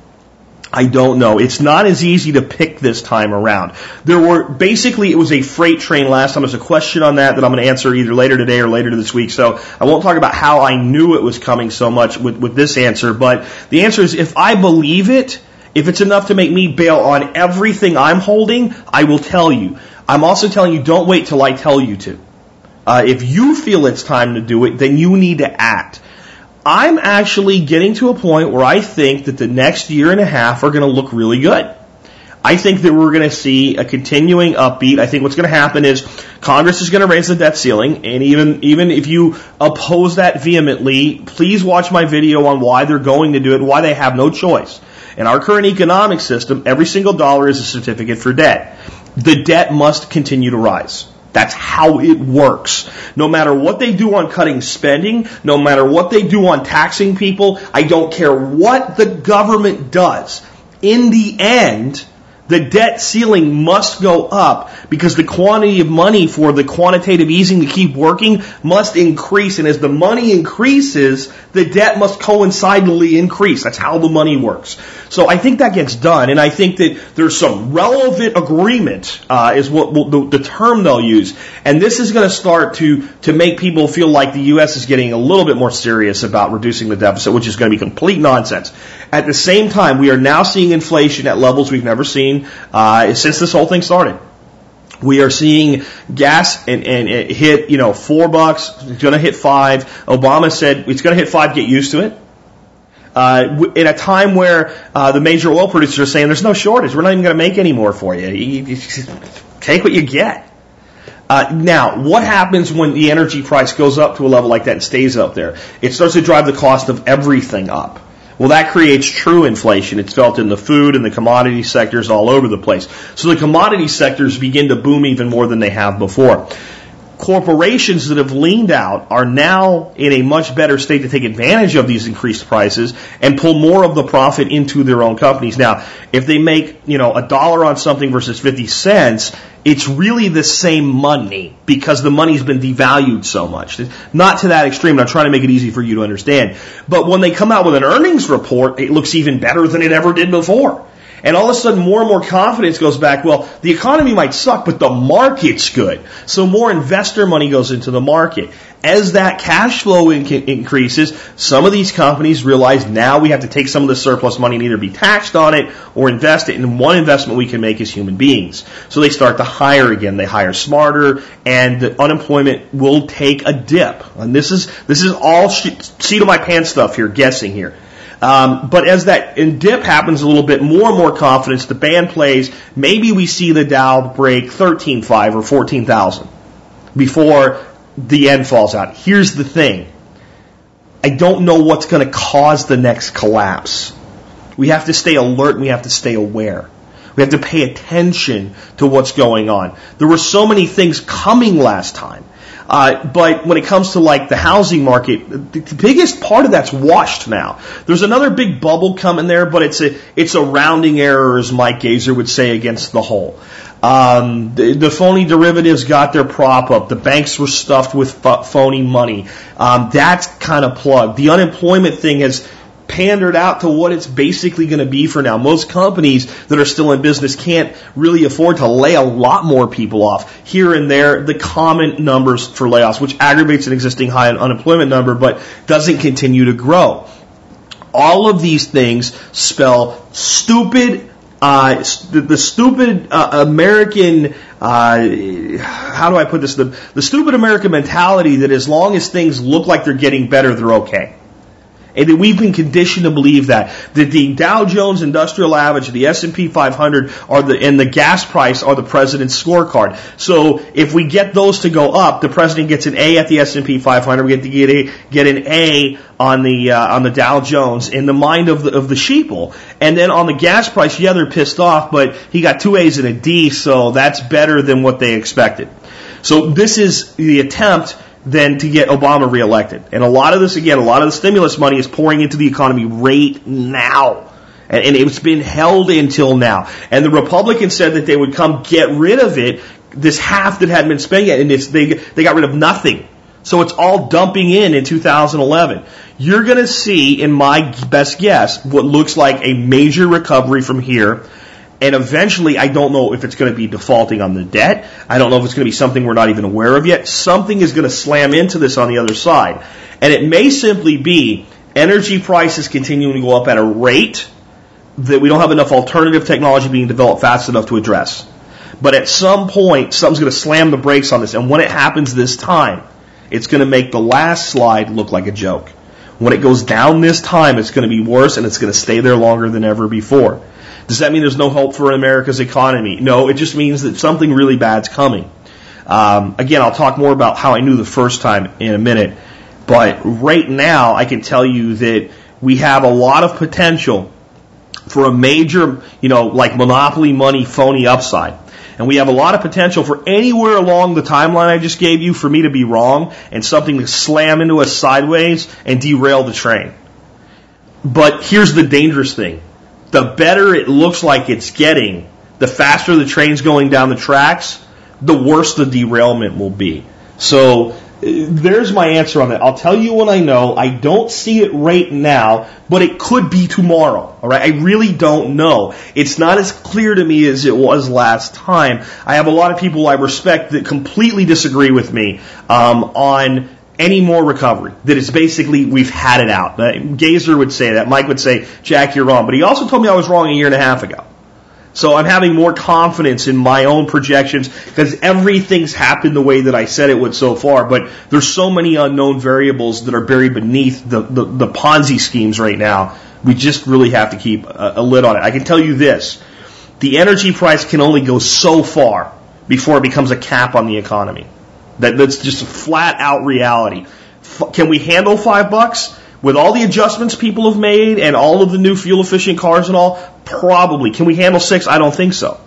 I don't know. It's not as easy to pick this time around. There were basically it was a freight train last time. There's a question on that that I'm going to answer either later today or later this week. So I won't talk about how I knew it was coming so much with, with this answer. But the answer is if I believe it, if it's enough to make me bail on everything I'm holding, I will tell you. I'm also telling you don't wait till I tell you to. Uh, if you feel it's time to do it, then you need to act. I'm actually getting to a point where I think that the next year and a half are going to look really good. I think that we're going to see a continuing upbeat. I think what's going to happen is Congress is going to raise the debt ceiling, and even even if you oppose that vehemently, please watch my video on why they're going to do it, why they have no choice. In our current economic system, every single dollar is a certificate for debt. The debt must continue to rise. That's how it works. No matter what they do on cutting spending, no matter what they do on taxing people, I don't care what the government does. In the end, the debt ceiling must go up because the quantity of money for the quantitative easing to keep working must increase. And as the money increases, the debt must coincidentally increase. That's how the money works. So I think that gets done. And I think that there's some relevant agreement, uh, is what will, the, the term they'll use. And this is going to start to, to make people feel like the U.S. is getting a little bit more serious about reducing the deficit, which is going to be complete nonsense. At the same time, we are now seeing inflation at levels we've never seen uh, since this whole thing started. We are seeing gas and, and it hit, you know, four bucks. It's going to hit five. Obama said it's going to hit five. Get used to it. Uh, in a time where uh, the major oil producers are saying there's no shortage, we're not even going to make any more for you. you, you take what you get. Uh, now, what happens when the energy price goes up to a level like that and stays up there? It starts to drive the cost of everything up. Well, that creates true inflation. It's felt in the food and the commodity sectors all over the place. So the commodity sectors begin to boom even more than they have before. Corporations that have leaned out are now in a much better state to take advantage of these increased prices and pull more of the profit into their own companies. Now, if they make, you know, a dollar on something versus 50 cents, it's really the same money because the money's been devalued so much. Not to that extreme, I'm trying to make it easy for you to understand. But when they come out with an earnings report, it looks even better than it ever did before. And all of a sudden, more and more confidence goes back. Well, the economy might suck, but the market's good. So more investor money goes into the market. As that cash flow in- increases, some of these companies realize now we have to take some of the surplus money and either be taxed on it or invest it. And one investment we can make is human beings. So they start to hire again. They hire smarter, and the unemployment will take a dip. And this is this is all seat of my pants stuff here, guessing here. Um, but as that dip happens a little bit, more and more confidence, the band plays, maybe we see the Dow break 13.5 or 14,000 before the end falls out. Here's the thing. I don't know what's going to cause the next collapse. We have to stay alert and we have to stay aware. We have to pay attention to what's going on. There were so many things coming last time. Uh, but when it comes to like the housing market, the, the biggest part of that's washed now. There's another big bubble coming there, but it's a it's a rounding error, as Mike Gazer would say, against the whole. Um, the, the, phony derivatives got their prop up. The banks were stuffed with phony money. Um, that's kind of plugged. The unemployment thing has pandered out to what it's basically going to be for now. Most companies that are still in business can't really afford to lay a lot more people off. Here and there, the common numbers for layoffs, which aggravates an existing high unemployment number, but doesn't continue to grow. All of these things spell stupid uh, the, the, stupid uh, American, uh, how do I put this? The, the stupid American mentality that as long as things look like they're getting better, they're okay. And that we've been conditioned to believe that that the Dow Jones Industrial Average, the S&P 500, are the and the gas price are the president's scorecard. So if we get those to go up, the president gets an A at the S&P 500. We get to get a get an A on the uh, on the Dow Jones in the mind of the of the sheeple. And then on the gas price, yeah, they're pissed off, but he got two A's and a D, so that's better than what they expected. So this is the attempt than to get Obama reelected. And a lot of this, again, a lot of the stimulus money is pouring into the economy right now. And, and it's been held until now. And the Republicans said that they would come get rid of it, this half that hadn't been spent yet, and they, they got rid of nothing. So it's all dumping in in 2011. You're going to see, in my best guess, what looks like a major recovery from here and eventually, I don't know if it's going to be defaulting on the debt. I don't know if it's going to be something we're not even aware of yet. Something is going to slam into this on the other side. And it may simply be energy prices continuing to go up at a rate that we don't have enough alternative technology being developed fast enough to address. But at some point, something's going to slam the brakes on this. And when it happens this time, it's going to make the last slide look like a joke. When it goes down this time, it's going to be worse and it's going to stay there longer than ever before. Does that mean there's no hope for America's economy? No, it just means that something really bad's coming. Um, again, I'll talk more about how I knew the first time in a minute. But right now, I can tell you that we have a lot of potential for a major, you know, like monopoly money phony upside. And we have a lot of potential for anywhere along the timeline I just gave you for me to be wrong and something to slam into us sideways and derail the train. But here's the dangerous thing. The better it looks like it's getting, the faster the train's going down the tracks, the worse the derailment will be. So there's my answer on that. I'll tell you when I know. I don't see it right now, but it could be tomorrow. All right. I really don't know. It's not as clear to me as it was last time. I have a lot of people I respect that completely disagree with me um, on any more recovery. That it's basically we've had it out. Gazer would say that. Mike would say, Jack, you're wrong. But he also told me I was wrong a year and a half ago. So I'm having more confidence in my own projections because everything's happened the way that I said it would so far. But there's so many unknown variables that are buried beneath the, the, the Ponzi schemes right now. We just really have to keep a, a lid on it. I can tell you this. The energy price can only go so far before it becomes a cap on the economy. That, that's just flat out reality. F- can we handle five bucks? With all the adjustments people have made and all of the new fuel efficient cars and all, probably. Can we handle six? I don't think so.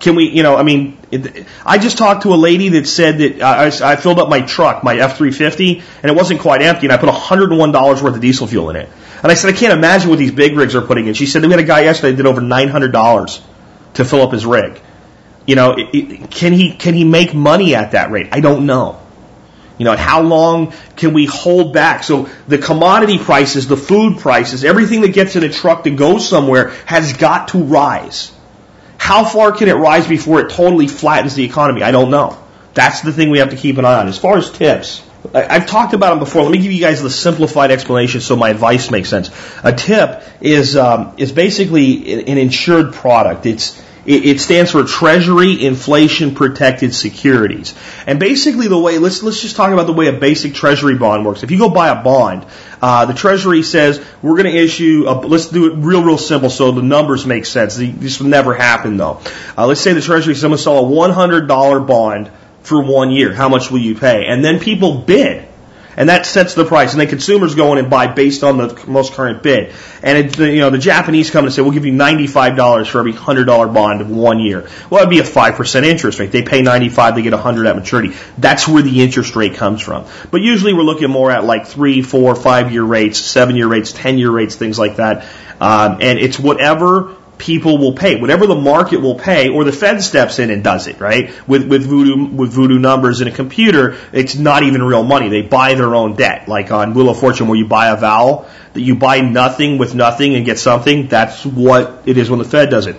Can we, you know, I mean, I just talked to a lady that said that I, I filled up my truck, my F-350, and it wasn't quite empty, and I put $101 worth of diesel fuel in it. And I said, I can't imagine what these big rigs are putting in. She said, we had a guy yesterday that did over $900 to fill up his rig. You know, it, it, can he, can he make money at that rate? I don't know. You know, how long can we hold back? So the commodity prices, the food prices, everything that gets in a truck to go somewhere has got to rise. How far can it rise before it totally flattens the economy? I don't know. That's the thing we have to keep an eye on. As far as tips, I've talked about them before. Let me give you guys the simplified explanation so my advice makes sense. A tip is um, is basically an insured product. It's it, stands for Treasury Inflation Protected Securities. And basically the way, let's, let's just talk about the way a basic Treasury bond works. If you go buy a bond, uh, the Treasury says we're going to issue. A, let's do it real, real simple so the numbers make sense. This will never happen though. Uh, let's say the Treasury says I'm going to sell a $100 bond for one year. How much will you pay? And then people bid and that sets the price. And then consumers go in and buy based on the most current bid. And it, you know the Japanese come and say, "We'll give you ninety-five dollars for every hundred dollar bond in one year." Well, that'd be a five percent interest rate. They pay ninety-five, they get a hundred at maturity. That's where the interest rate comes from. But usually, we're looking more at like three, four, five-year rates, seven-year rates, ten-year rates, things like that. Um, and it's whatever people will pay, whatever the market will pay, or the Fed steps in and does it, right? With with voodoo with voodoo numbers in a computer, it's not even real money. They buy their own debt, like on Wheel of Fortune, where you buy a vowel, that you buy nothing with nothing and get something. That's what it is when the Fed does it.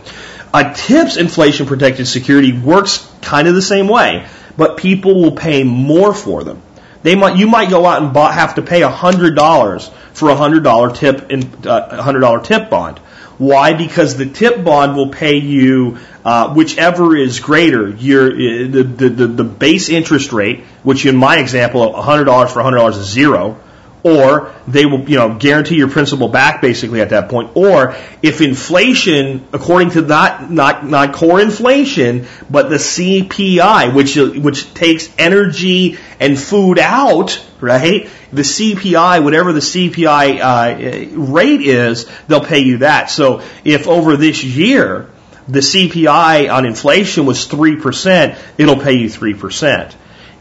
A TIPS inflation protected security works kind of the same way, but people will pay more for them. They might, you might go out and buy, have to pay hundred dollars for a hundred dollar tip in uh, hundred dollar tip bond. Why? Because the tip bond will pay you uh, whichever is greater. Your the, the, the the base interest rate, which in my example, hundred dollars for hundred dollars is zero, or they will you know guarantee your principal back basically at that point. Or if inflation, according to not not not core inflation, but the CPI, which which takes energy and food out, right? the CPI, whatever the CPI uh, rate is, they'll pay you that. So if over this year the CPI on inflation was 3%, it'll pay you 3%.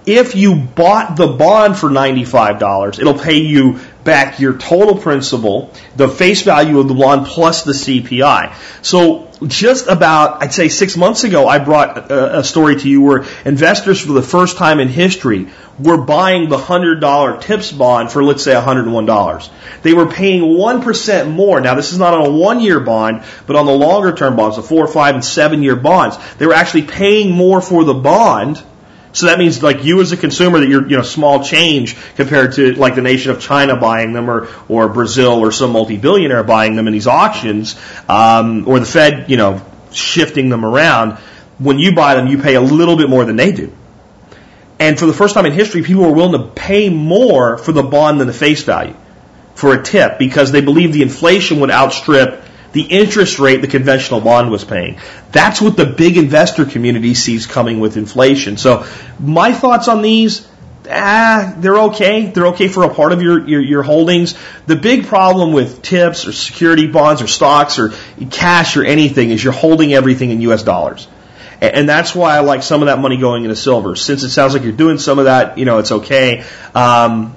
If you bought the bond for $95, it'll pay you back your total principal, the face value of the bond plus the CPI. So just about, I'd say six months ago, I brought a, a, story to you where investors for the first time in history were buying the $100 TIPS bond for, let's say, $101. They were paying 1% more. Now, this is not on a one year bond, but on the longer term bonds, the four, five, and seven year bonds. They were actually paying more for the bond so that means like you as a consumer that you're, you know, small change compared to like the nation of China buying them or, or Brazil or some multi-billionaire buying them in these auctions, um, or the Fed, you know, shifting them around. When you buy them, you pay a little bit more than they do. And for the first time in history, people were willing to pay more for the bond than the face value for a tip because they believed the inflation would outstrip the interest rate the conventional bond was paying. That's what the big investor community sees coming with inflation. So my thoughts on these, ah, they're okay. They're okay for a part of your, your, your holdings. The big problem with tips or security bonds or stocks or cash or anything is you're holding everything in US dollars. And, that's why I like some of that money going into silver. Since it sounds like you're doing some of that, you know, it's okay. Um,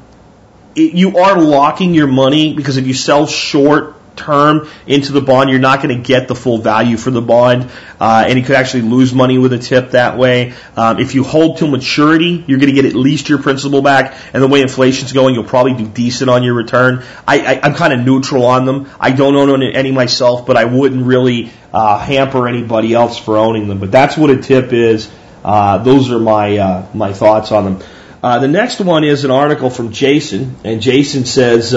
it, you are locking your money because if you sell short term into the bond, you're not going to get the full value for the bond, uh, and you could actually lose money with a tip that way. Um, if you hold till maturity, you're going to get at least your principal back, and the way inflation's going, you'll probably do decent on your return. I, I, I'm kind of neutral on them. I don't own any myself, but I wouldn't really uh, hamper anybody else for owning them. But that's what a tip is. Uh, those are my uh, my thoughts on them. Uh, the next one is an article from Jason, and Jason says.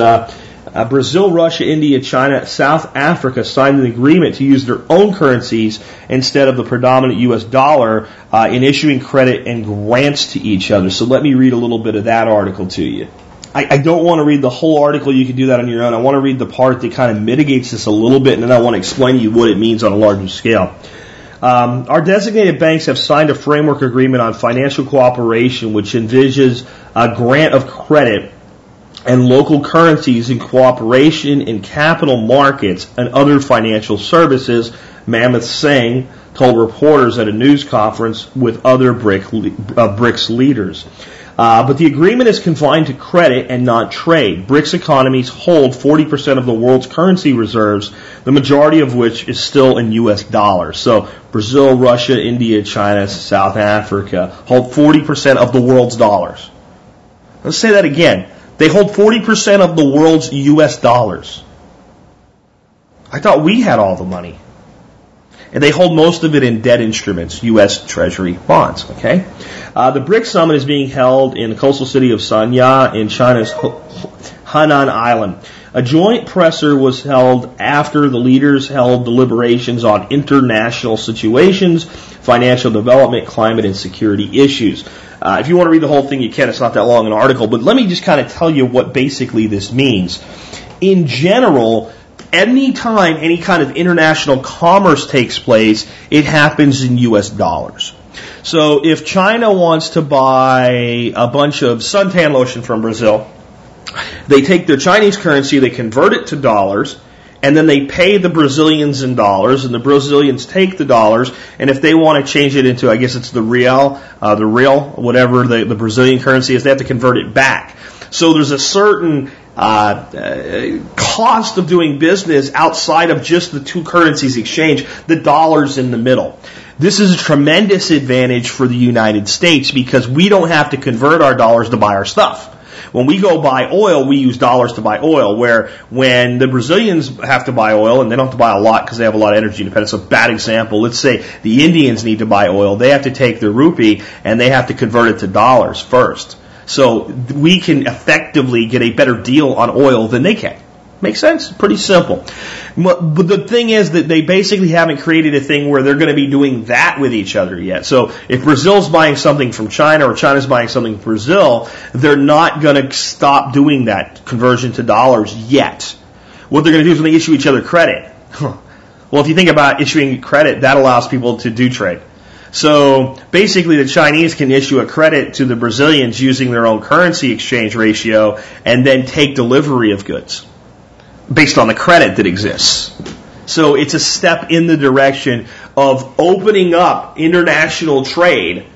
Uh, Brazil, Russia, India, China, South Africa signed an agreement to use their own currencies instead of the predominant U.S. dollar uh, in issuing credit and grants to each other. So let me read a little bit of that article to you. I, I don't want to read the whole article. You can do that on your own. I want to read the part that kind of mitigates this a little bit, and then I want to explain to you what it means on a larger scale. Um, our designated banks have signed a framework agreement on financial cooperation, which envisages a grant of credit and local currencies in cooperation in capital markets and other financial services, Manmohan Singh told reporters at a news conference with other uh, BRICS leaders. Uh, but the agreement is confined to credit and not trade. BRICS economies hold 40% of the world's currency reserves, the majority of which is still in U.S. dollars. So Brazil, Russia, India, China, South Africa hold 40% of the world's dollars. Let's say that again. They hold 40% of the world's US dollars. I thought we had all the money. And they hold most of it in debt instruments, U.S. Treasury bonds. Okay, uh, the BRICS summit is being held in the coastal city of Sanya in China's Hainan Island. A joint presser was held after the leaders held deliberations on international situations, financial development, climate, and security issues. Uh, if you want to read the whole thing, you can. It's not that long an article, but let me just kind of tell you what basically this means. In general, anytime any kind of international commerce takes place, it happens in U.S. dollars. So if China wants to buy a bunch of suntan lotion from Brazil, they take their Chinese currency, they convert it to dollars, and then they pay the Brazilians in dollars, and the Brazilians take the dollars, and if they want to change it into, I guess it's the real, uh, the real, whatever the, the Brazilian currency is, they have to convert it back. So there's a certain uh, uh, cost of doing business outside of just the two currencies exchange, the dollars in the middle. This is a tremendous advantage for the United States because we don't have to convert our dollars to buy our stuff. When we go buy oil, we use dollars to buy oil, where when the Brazilians have to buy oil, and they don't have to buy a lot because they have a lot of energy independence. A bad example, let's say the Indians need to buy oil, they have to take their rupee and they have to convert it to dollars first. So we can effectively get a better deal on oil than they can. Makes sense? Pretty simple. But the thing is that they basically haven't created a thing where they're going to be doing that with each other yet. So if Brazil's buying something from China or China's buying something from Brazil, they're not going to stop doing that conversion to dollars yet. What they're going to do is they issue each other credit. Well, if you think about issuing credit, that allows people to do trade. So basically, the Chinese can issue a credit to the Brazilians using their own currency exchange ratio and then take delivery of goods based on the credit that exists. So it's a step in the direction of opening up international trade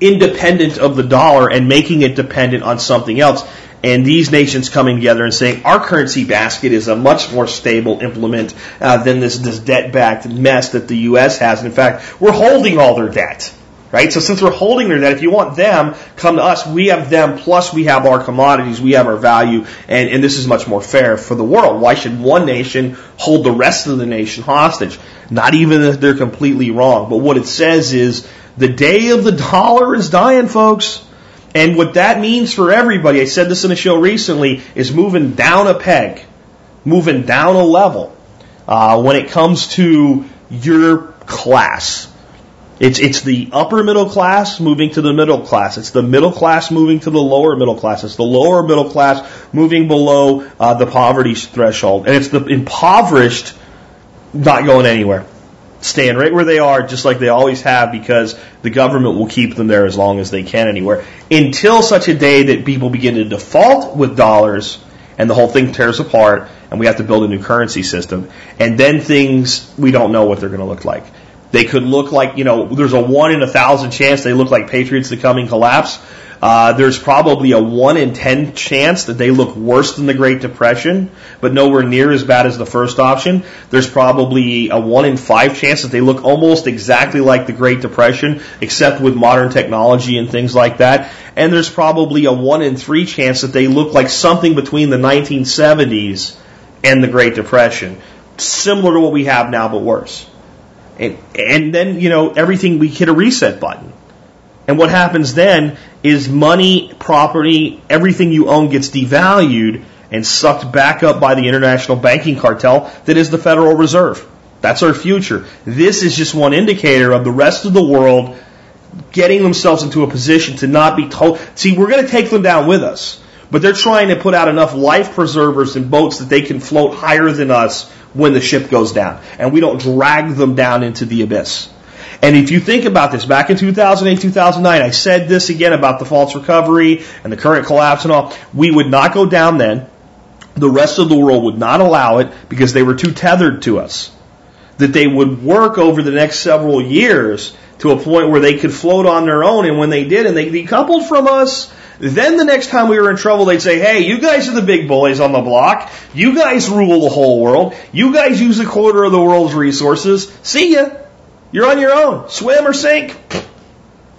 independent of the dollar and making it dependent on something else. And these nations coming together and saying our currency basket is a much more stable implement uh, than this, this debt-backed mess that the U.S. has. In fact, we're holding all their debt. Right? So since we're holding their debt, if you want them, come to us. We have them, plus we have our commodities, we have our value, and, and this is much more fair for the world. Why should one nation hold the rest of the nation hostage? Not even if they're completely wrong. But what it says is the day of the dollar is dying, folks. And what that means for everybody, I said this in a show recently, is moving down a peg, moving down a level uh, when it comes to your class. It's, it's the upper middle class moving to the middle class. It's the middle class moving to the lower middle class. It's the lower middle class moving below uh, the poverty threshold. And it's the impoverished not going anywhere. Staying right where they are, just like they always have, because the government will keep them there as long as they can anywhere. Until such a day that people begin to default with dollars and the whole thing tears apart and we have to build a new currency system. And then things, we don't know what they're going to look like. They could look like, you know, there's a one in a thousand chance they look like Patriots the coming collapse. Uh, there's probably a 1 in 10 chance that they look worse than the Great Depression, but nowhere near as bad as the first option. There's probably a 1 in 5 chance that they look almost exactly like the Great Depression, except with modern technology and things like that. And there's probably a 1 in 3 chance that they look like something between the 1970s and the Great Depression. Similar to what we have now, but worse. And, and then, you know, everything, we hit a reset button. And what happens then is money, property, everything you own gets devalued and sucked back up by the international banking cartel that is the Federal Reserve. That's our future. This is just one indicator of the rest of the world getting themselves into a position to not be told. See, we're going to take them down with us, but they're trying to put out enough life preservers and boats that they can float higher than us when the ship goes down. And we don't drag them down into the abyss. And if you think about this, back in 2008, 2009, I said this again about the false recovery and the current collapse and all. We would not go down then. The rest of the world would not allow it because they were too tethered to us. That they would work over the next several years to a point where they could float on their own. And when they did and they decoupled from us, then the next time we were in trouble, they'd say, hey, you guys are the big bullies on the block. You guys rule the whole world. You guys use a quarter of the world's resources. See ya. You're on your own. Swim or sink.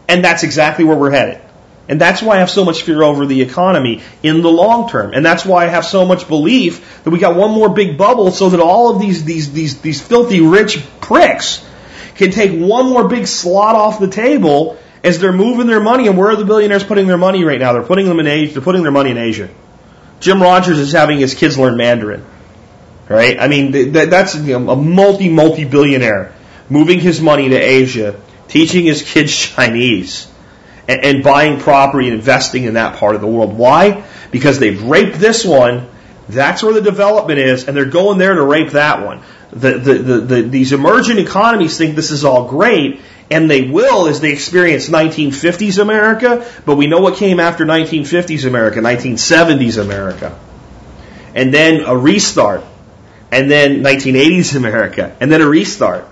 And that's exactly where we're headed. And that's why I have so much fear over the economy in the long term. And that's why I have so much belief that we got one more big bubble so that all of these, these, these, these filthy rich pricks can take one more big slot off the table as they're moving their money. And where are the billionaires putting their money right now? They're putting them in Asia. They're putting their money in Asia. Jim Rogers is having his kids learn Mandarin. Right? I mean, that's a multi, multi billionaire moving his money to Asia, teaching his kids Chinese, and, buying property and investing in that part of the world. Why? Because they've raped this one. That's where the development is, and they're going there to rape that one. The, the, the, the, these emerging economies think this is all great, and they will as they experience 1950s America, but we know what came after 1950s America, 1970s America. And then a restart, and then 1980s America, and then a restart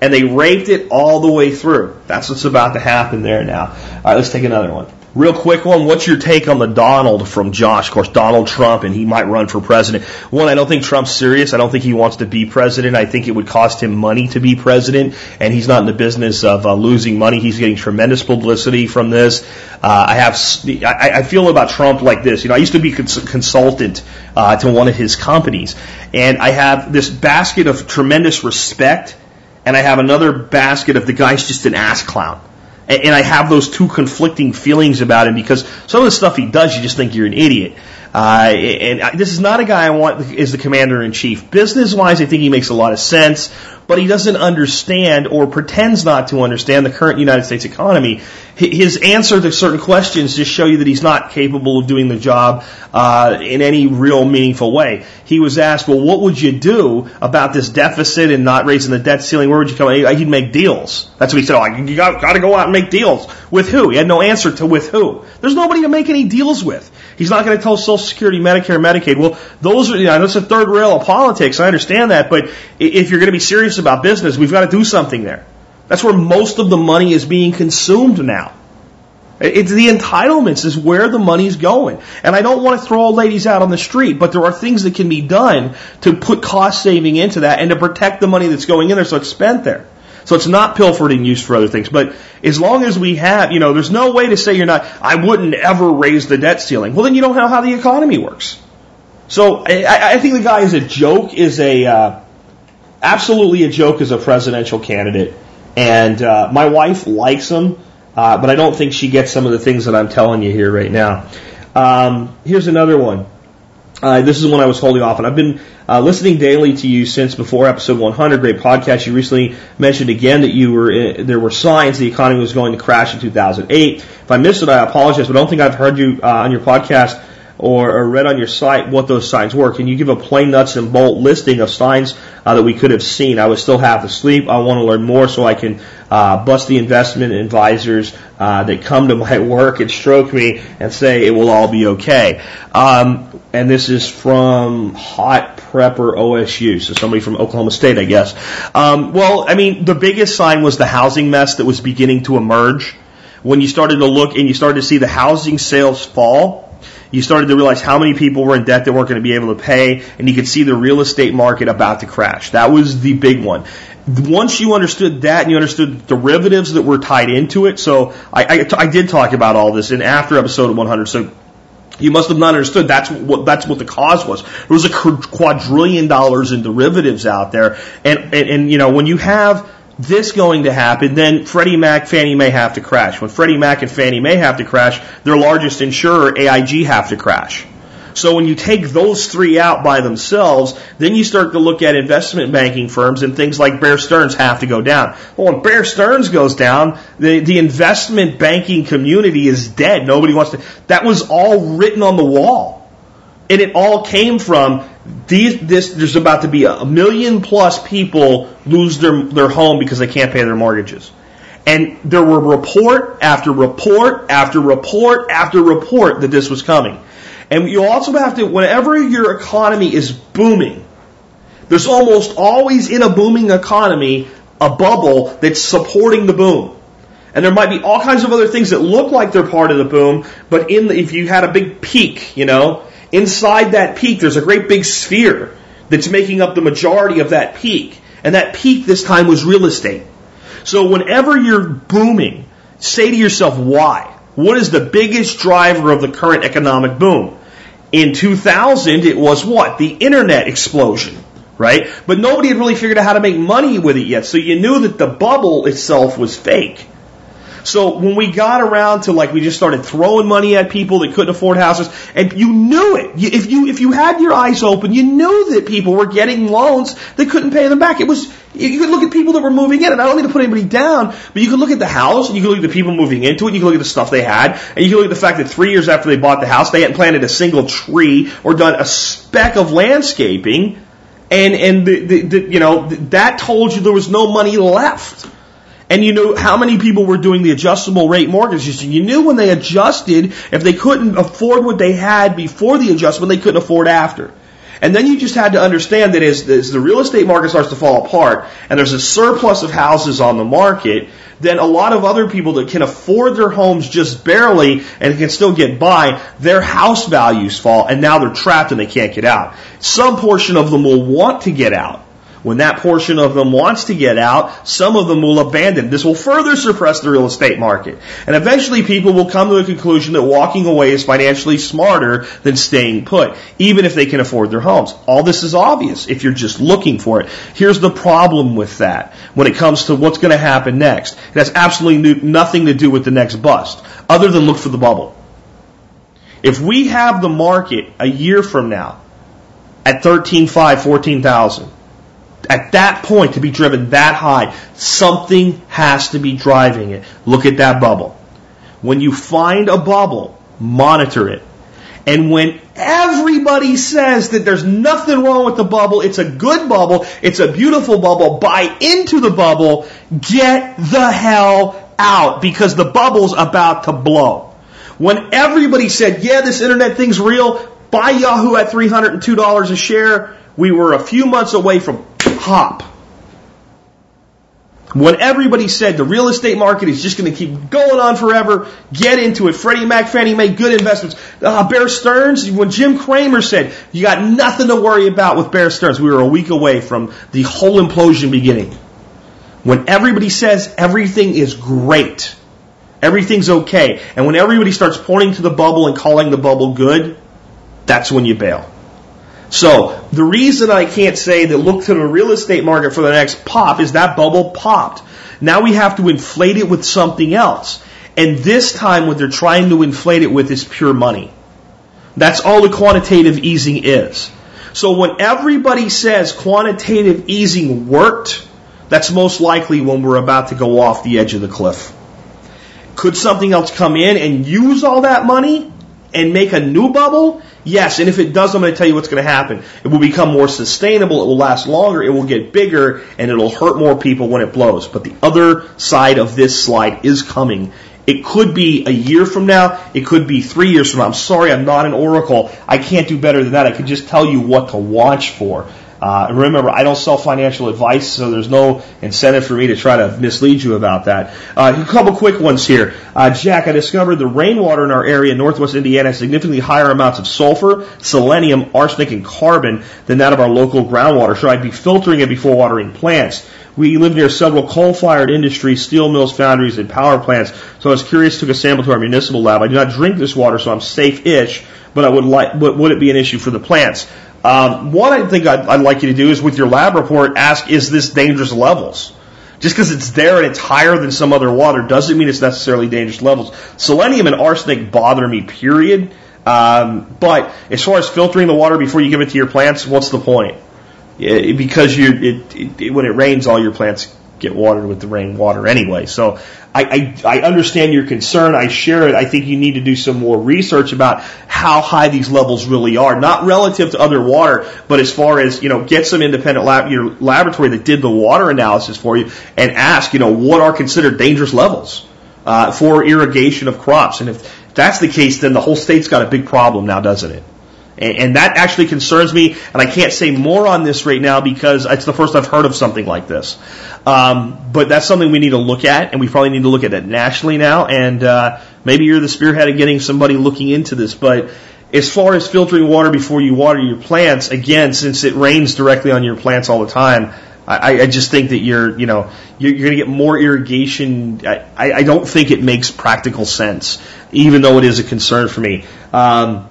and they raped it all the way through. That's what's about to happen there now. All right, let's take another one. Real quick one. What's your take on the Donald from Josh? Of course, Donald Trump, and he might run for president. One, I don't think Trump's serious. I don't think he wants to be president. I think it would cost him money to be president, and he's not in the business of uh, losing money. He's getting tremendous publicity from this. Uh, I have, I, I, feel about Trump like this. You know, I used to be cons- consultant uh, to one of his companies, and I have this basket of tremendous respect and I have another basket of the guy's just an ass clown. And, and I have those two conflicting feelings about him because some of the stuff he does, you just think you're an idiot. Uh, and I, this is not a guy I want as the commander in chief. Business wise, I think he makes a lot of sense, but he doesn't understand or pretends not to understand the current United States economy. His answer to certain questions just show you that he's not capable of doing the job uh, in any real meaningful way. He was asked, "Well, what would you do about this deficit and not raising the debt ceiling? Where would you come?" He'd make deals. That's what he said. Oh, you got, got to go out and make deals with who? He had no answer to with who. There's nobody to make any deals with. He's not going to tell Social Security, Medicare, Medicaid. Well, those are, you know, that's a third rail of politics. I understand that. But if you're going to be serious about business, we've got to do something there. That's where most of the money is being consumed now. It's the entitlements is where the money's going. And I don't want to throw old ladies out on the street, but there are things that can be done to put cost saving into that and to protect the money that's going in there so it's spent there. So it's not pilfered and used for other things. But as long as we have, you know, there's no way to say you're not, I wouldn't ever raise the debt ceiling. Well, then you don't know how the economy works. So I, I think the guy is a joke, is a, uh, absolutely a joke as a presidential candidate. And uh, my wife likes him, uh, but I don't think she gets some of the things that I'm telling you here right now. Um, here's another one. Uh, this is one I was holding off and I've been uh, listening daily to you since before episode 100. Great podcast. You recently mentioned again that you were in, there were signs the economy was going to crash in 2008. If I missed it, I apologize, but I don't think I've heard you uh, on your podcast or, or read on your site what those signs were. Can you give a plain nuts and bolt listing of signs uh, that we could have seen? I was still half asleep. I want to learn more so I can uh, bust the investment advisors uh, that come to my work and stroke me and say it will all be okay. Um, and this is from Hot Prepper OSU, so somebody from Oklahoma State, I guess. Um, well, I mean, the biggest sign was the housing mess that was beginning to emerge. When you started to look and you started to see the housing sales fall, you started to realize how many people were in debt that weren't going to be able to pay, and you could see the real estate market about to crash. That was the big one. Once you understood that and you understood the derivatives that were tied into it, so I, I, I did talk about all this in after episode 100. So you must have not understood that's what that's what the cause was. There was a quadrillion dollars in derivatives out there, and, and and you know when you have this going to happen, then Freddie Mac, Fannie Mae have to crash. When Freddie Mac and Fannie Mae have to crash, their largest insurer, AIG, have to crash. So when you take those three out by themselves, then you start to look at investment banking firms and things like Bear Stearns have to go down. Well, when Bear Stearns goes down, the, the investment banking community is dead. Nobody wants to. That was all written on the wall. And it all came from these, this, there's about to be a million plus people lose their, their home because they can't pay their mortgages. And there were report after report after report after report that this was coming. And you also have to, whenever your economy is booming, there's almost always in a booming economy a bubble that's supporting the boom. And there might be all kinds of other things that look like they're part of the boom, but in the, if you had a big peak, you know, inside that peak there's a great big sphere that's making up the majority of that peak. And that peak this time was real estate. So whenever you're booming, say to yourself, why? What is the biggest driver of the current economic boom? In 2000, it was what? The internet explosion, right? But nobody had really figured out how to make money with it yet. So you knew that the bubble itself was fake. So when we got around to like we just started throwing money at people that couldn't afford houses, and you knew it. If you if you had your eyes open, you knew that people were getting loans that couldn't pay them back. It was you could look at people that were moving in, and I don't need to put anybody down, but you could look at the house, and you could look at the people moving into it, you could look at the stuff they had, and you could look at the fact that three years after they bought the house, they hadn't planted a single tree or done a speck of landscaping, and and the, the, the, you know that told you there was no money left. And you knew how many people were doing the adjustable rate mortgages. You knew when they adjusted, if they couldn't afford what they had before the adjustment, they couldn't afford after. And then you just had to understand that as, as, the real estate market starts to fall apart and there's a surplus of houses on the market, then a lot of other people that can afford their homes just barely and can still get by, their house values fall and now they're trapped and they can't get out. Some portion of them will want to get out. When that portion of them wants to get out, some of them will abandon. This will further suppress the real estate market. And eventually people will come to the conclusion that walking away is financially smarter than staying put, even if they can afford their homes. All this is obvious if you're just looking for it. Here's the problem with that when it comes to what's going to happen next. It has absolutely nothing to do with the next bust, other than look for the bubble. If we have the market a year from now at 13.5, 14,000, at that point to be driven that high, something has to be driving it. Look at that bubble. When you find a bubble, monitor it. And when everybody says that there's nothing wrong with the bubble, it's a good bubble, it's a beautiful bubble, buy into the bubble, get the hell out because the bubble's about to blow. When everybody said, yeah, this internet thing's real, buy Yahoo at $302 a share, we were a few months away from pop. When everybody said the real estate market is just going to keep going on forever, get into it. Freddie Mac, Fannie Mae, good investments. Uh, Bear Stearns, when Jim Cramer said you got nothing to worry about with Bear Stearns, we were a week away from the whole implosion beginning. When everybody says everything is great, everything's okay, and when everybody starts pointing to the bubble and calling the bubble good, that's when you bail. So the reason I can't say that look to the real estate market for the next pop is that bubble popped. Now we have to inflate it with something else. And this time what they're trying to inflate it with is pure money. That's all the quantitative easing is. So when everybody says quantitative easing worked, that's most likely when we're about to go off the edge of the cliff. Could something else come in and use all that money and make a new bubble? Yes, and if it does, I'm going to tell you what's going to happen. It will become more sustainable, it will last longer, it will get bigger, and it'll hurt more people when it blows. But the other side of this slide is coming. It could be a year from now, it could be three years from now. I'm sorry, I'm not an oracle. I can't do better than that. I can just tell you what to watch for. Uh, remember, I don't sell financial advice, so there's no incentive for me to try to mislead you about that. Uh, a couple quick ones here. Uh, Jack, I discovered the rainwater in our area in northwest Indiana has significantly higher amounts of sulfur, selenium, arsenic, and carbon than that of our local groundwater. Should I be filtering it before watering plants? We live near several coal-fired industries, steel mills, foundries, and power plants. So I was curious, took a sample to our municipal lab. I do not drink this water, so I'm safe-ish, but I would like, would it be an issue for the plants? Um, one I think I'd, I'd like you to do is with your lab report, ask, is this dangerous levels? Just because it's there and it's higher than some other water doesn't mean it's necessarily dangerous levels. Selenium and arsenic bother me, period. Um, but as far as filtering the water before you give it to your plants, what's the point? It, because you, it, it, when it rains, all your plants get watered with the rainwater anyway. So I, I, I understand your concern. I share it. I think you need to do some more research about how high these levels really are, not relative to other water, but as far as, you know, get some independent lab, your laboratory that did the water analysis for you and ask, you know, what are considered dangerous levels uh, for irrigation of crops. And if that's the case, then the whole state's got a big problem now, doesn't it? And that actually concerns me, and I can't say more on this right now because it's the first I've heard of something like this. Um, but that's something we need to look at, and we probably need to look at it nationally now. And uh, maybe you're the spearhead of getting somebody looking into this. But as far as filtering water before you water your plants, again, since it rains directly on your plants all the time, I, I just think that you're, you know, you're, you're going to get more irrigation. I, I don't think it makes practical sense, even though it is a concern for me. Um,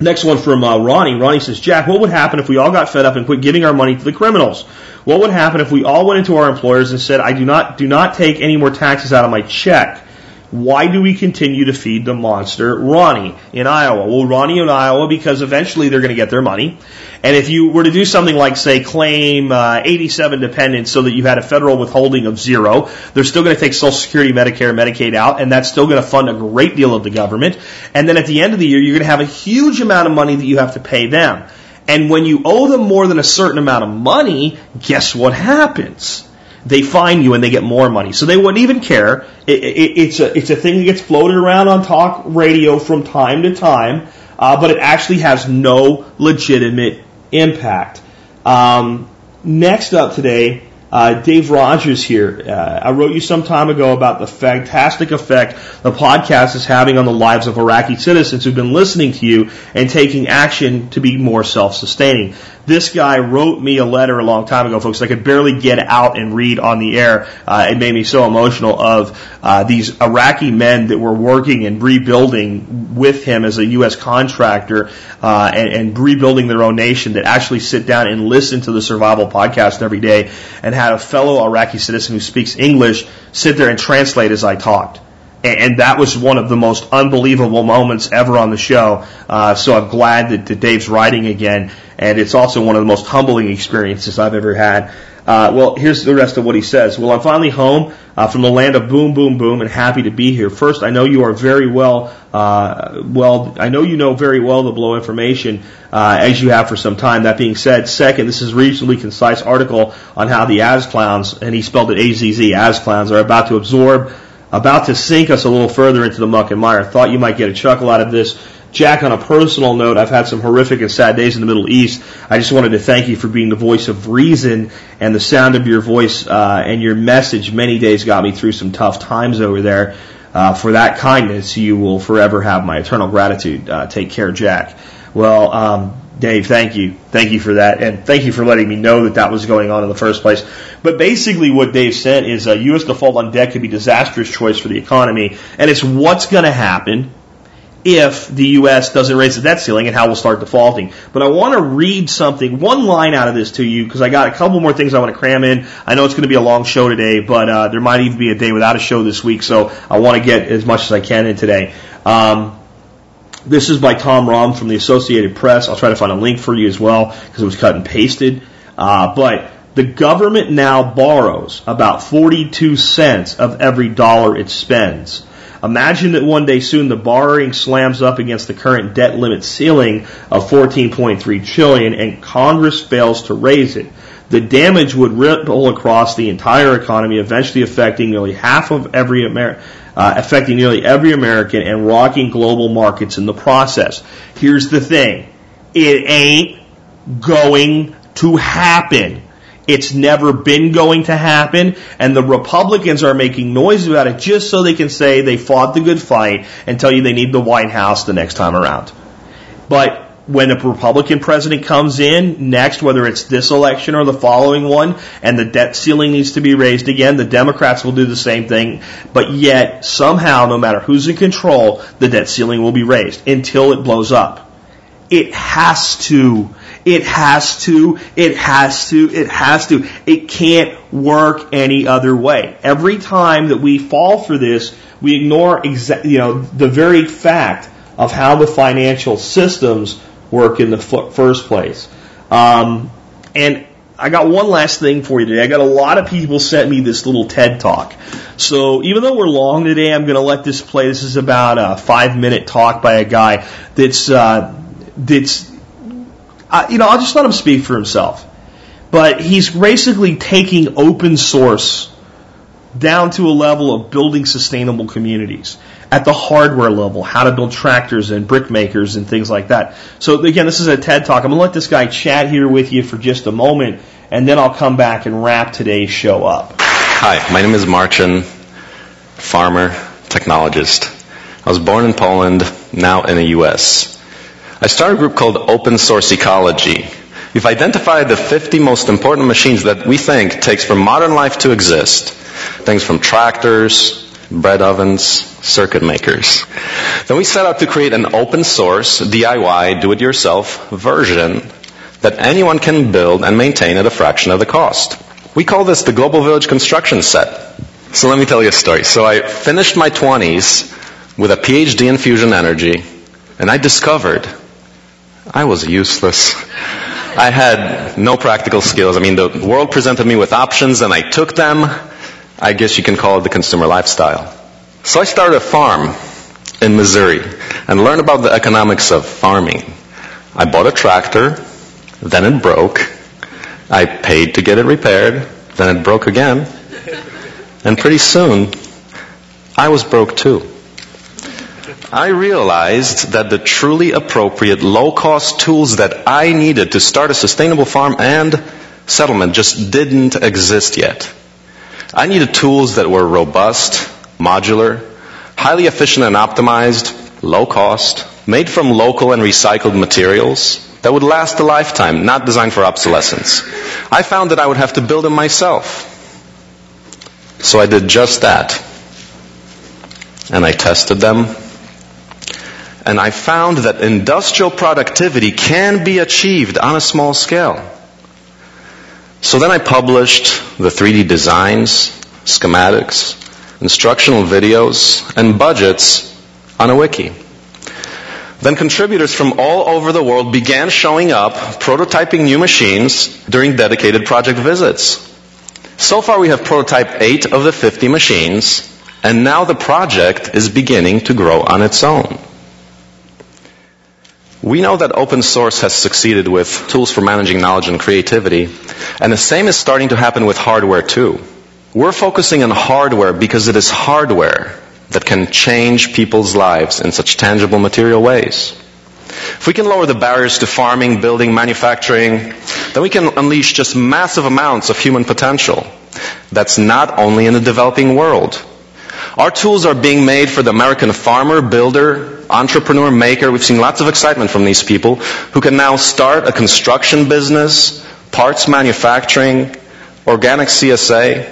Next one from uh, Ronnie. Ronnie says, Jack, what would happen if we all got fed up and quit giving our money to the criminals? What would happen if we all went into our employers and said, I do not, do not take any more taxes out of my check? Why do we continue to feed the monster Ronnie in Iowa? Well, Ronnie in Iowa because eventually they're going to get their money. And if you were to do something like, say, claim uh, 87 dependents so that you had a federal withholding of zero, they're still going to take Social Security, Medicare, Medicaid out, and that's still going to fund a great deal of the government. And then at the end of the year, you're going to have a huge amount of money that you have to pay them. And when you owe them more than a certain amount of money, guess what happens? they fine you and they get more money. So they wouldn't even care. It, it, it's a it's a thing that gets floated around on talk radio from time to time, uh, but it actually has no legitimate impact. Um, next up today, uh, Dave Rogers here. Uh, I wrote you some time ago about the fantastic effect the podcast is having on the lives of Iraqi citizens who've been listening to you and taking action to be more self-sustaining. This guy wrote me a letter a long time ago, folks. I could barely get out and read on the air. Uh, it made me so emotional of uh, these Iraqi men that were working and rebuilding with him as a U.S. contractor uh, and, and rebuilding their own nation that actually sit down and listen to the Survival Podcast every day and had a fellow Iraqi citizen who speaks English sit there and translate as I talked and that was one of the most unbelievable moments ever on the show. Uh, so I'm glad that, that, Dave's writing again, and it's also one of the most humbling experiences I've ever had. Uh, well, here's the rest of what he says. Well, I'm finally home uh, from the land of boom, boom, boom, and happy to be here. First, I know you are very well, uh, well, I know you know very well the below information uh, as you have for some time. That being said, second, this is a reasonably concise article on how the As clowns, and he spelled it A-Z-Z, As clowns, are about to absorb about to sink us a little further into the muck and mire. Thought you might get a chuckle out of this. Jack, on a personal note, I've had some horrific and sad days in the Middle East. I just wanted to thank you for being the voice of reason and the sound of your voice uh, and your message many days got me through some tough times over there. Uh, for that kindness, you will forever have my eternal gratitude. Uh, take care, Jack. Well, um, Dave, thank you. Thank you for that. And thank you for letting me know that that was going on in the first place. But basically what Dave said is a U.S. default on debt could be a disastrous choice for the economy. And it's what's going to happen if the U.S. doesn't raise the debt ceiling and how we'll start defaulting. But I want to read something, one line out of this to you because I got a couple more things I want to cram in. I know it's going to be a long show today, but uh, there might even be a day without a show this week, so I want to get as much as I can in today. Um, this is by Tom Raum from the Associated Press. I'll try to find a link for you as well because it was cut and pasted. Uh, but the government now borrows about 42 cents of every dollar it spends. Imagine that one day soon the borrowing slams up against the current debt limit ceiling of 14.3 trillion and Congress fails to raise it. The damage would ripple across the entire economy, eventually affecting nearly half of every Amer- uh, affecting nearly every American and rocking global markets in the process. Here's the thing. It ain't going to happen. It's never been going to happen, and the Republicans are making noise about it just so they can say they fought the good fight and tell you they need the White House the next time around. But when a Republican president comes in next, whether it's this election or the following one, and the debt ceiling needs to be raised again, the Democrats will do the same thing. But yet, somehow, no matter who's in control, the debt ceiling will be raised until it blows up. It has to. It has to. It has to. It has to. It can't work any other way. Every time that we fall for this, we ignore exa- you know, the very fact of how the financial systems work in the first place. Um, and I got one last thing for you today. I got a lot of people sent me this little TED talk. So even though we're long today, I'm going to let this play. This is about a five minute talk by a guy that's uh, that's uh, you know, I'll just let him speak for himself. But he's basically taking open source down to a level of building sustainable communities at the hardware level, how to build tractors and brick makers and things like that. So again, this is a TED talk. I'm going to let this guy chat here with you for just a moment, and then I'll come back and wrap today's show up. Hi, my name is Marcin, farmer, technologist. I was born in Poland, now in the US. I started a group called Open Source Ecology. We've identified the 50 most important machines that we think takes for modern life to exist. Things from tractors, bread ovens, circuit makers. Then we set out to create an open source, DIY, do-it-yourself version that anyone can build and maintain at a fraction of the cost. We call this the Global Village Construction Set. So let me tell you a story. So I finished my 20s with a PhD in fusion energy, and I discovered I was useless. I had no practical skills. I mean, the world presented me with options, and I took them. I guess you can call it the consumer lifestyle. So I started a farm in Missouri and learned about the economics of farming. I bought a tractor, then it broke. I paid to get it repaired, then it broke again. And pretty soon, I was broke too. I realized that the truly appropriate low cost tools that I needed to start a sustainable farm and settlement just didn't exist yet. I needed tools that were robust, modular, highly efficient and optimized, low cost, made from local and recycled materials that would last a lifetime, not designed for obsolescence. I found that I would have to build them myself. So I did just that. And I tested them. And I found that industrial productivity can be achieved on a small scale. So then I published the 3D designs, schematics, instructional videos, and budgets on a wiki. Then contributors from all over the world began showing up, prototyping new machines during dedicated project visits. So far we have prototyped 8 of the 50 machines, and now the project is beginning to grow on its own. We know that open source has succeeded with tools for managing knowledge and creativity, and the same is starting to happen with hardware too. We're focusing on hardware because it is hardware that can change people's lives in such tangible material ways. If we can lower the barriers to farming, building, manufacturing, then we can unleash just massive amounts of human potential. That's not only in the developing world. Our tools are being made for the American farmer, builder, entrepreneur, maker. We've seen lots of excitement from these people who can now start a construction business, parts manufacturing, organic CSA,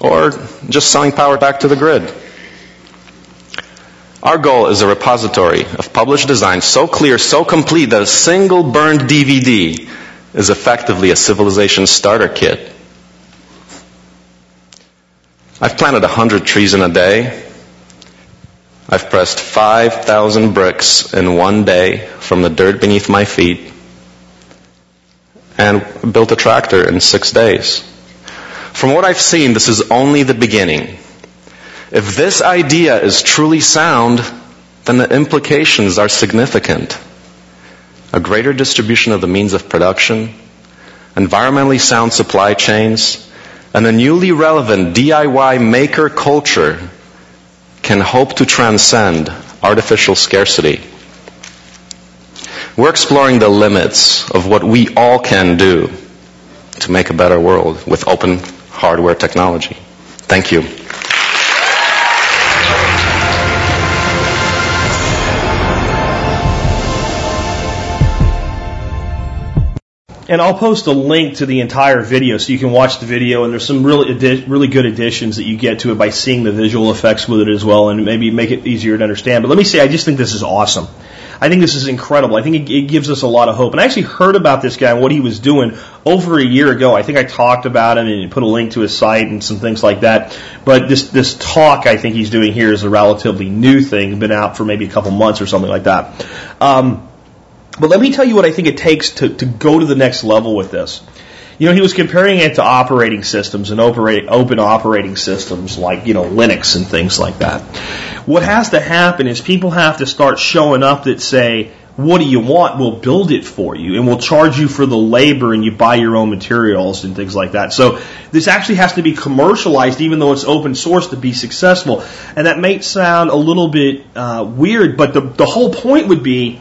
or just selling power back to the grid. Our goal is a repository of published designs so clear, so complete that a single burned DVD is effectively a civilization starter kit. I've planted 100 trees in a day. I've pressed 5,000 bricks in one day from the dirt beneath my feet and built a tractor in six days. From what I've seen, this is only the beginning. If this idea is truly sound, then the implications are significant. A greater distribution of the means of production, environmentally sound supply chains, and a newly relevant DIY maker culture can hope to transcend artificial scarcity. We're exploring the limits of what we all can do to make a better world with open hardware technology. Thank you. And I'll post a link to the entire video so you can watch the video. And there's some really really good additions that you get to it by seeing the visual effects with it as well, and maybe make it easier to understand. But let me say, I just think this is awesome. I think this is incredible. I think it, it gives us a lot of hope. And I actually heard about this guy and what he was doing over a year ago. I think I talked about him and put a link to his site and some things like that. But this this talk I think he's doing here is a relatively new thing, been out for maybe a couple months or something like that. Um, but let me tell you what I think it takes to, to go to the next level with this. You know, he was comparing it to operating systems and open operating systems like, you know, Linux and things like that. What has to happen is people have to start showing up that say, what do you want? We'll build it for you and we'll charge you for the labor and you buy your own materials and things like that. So this actually has to be commercialized even though it's open source to be successful. And that may sound a little bit uh, weird, but the, the whole point would be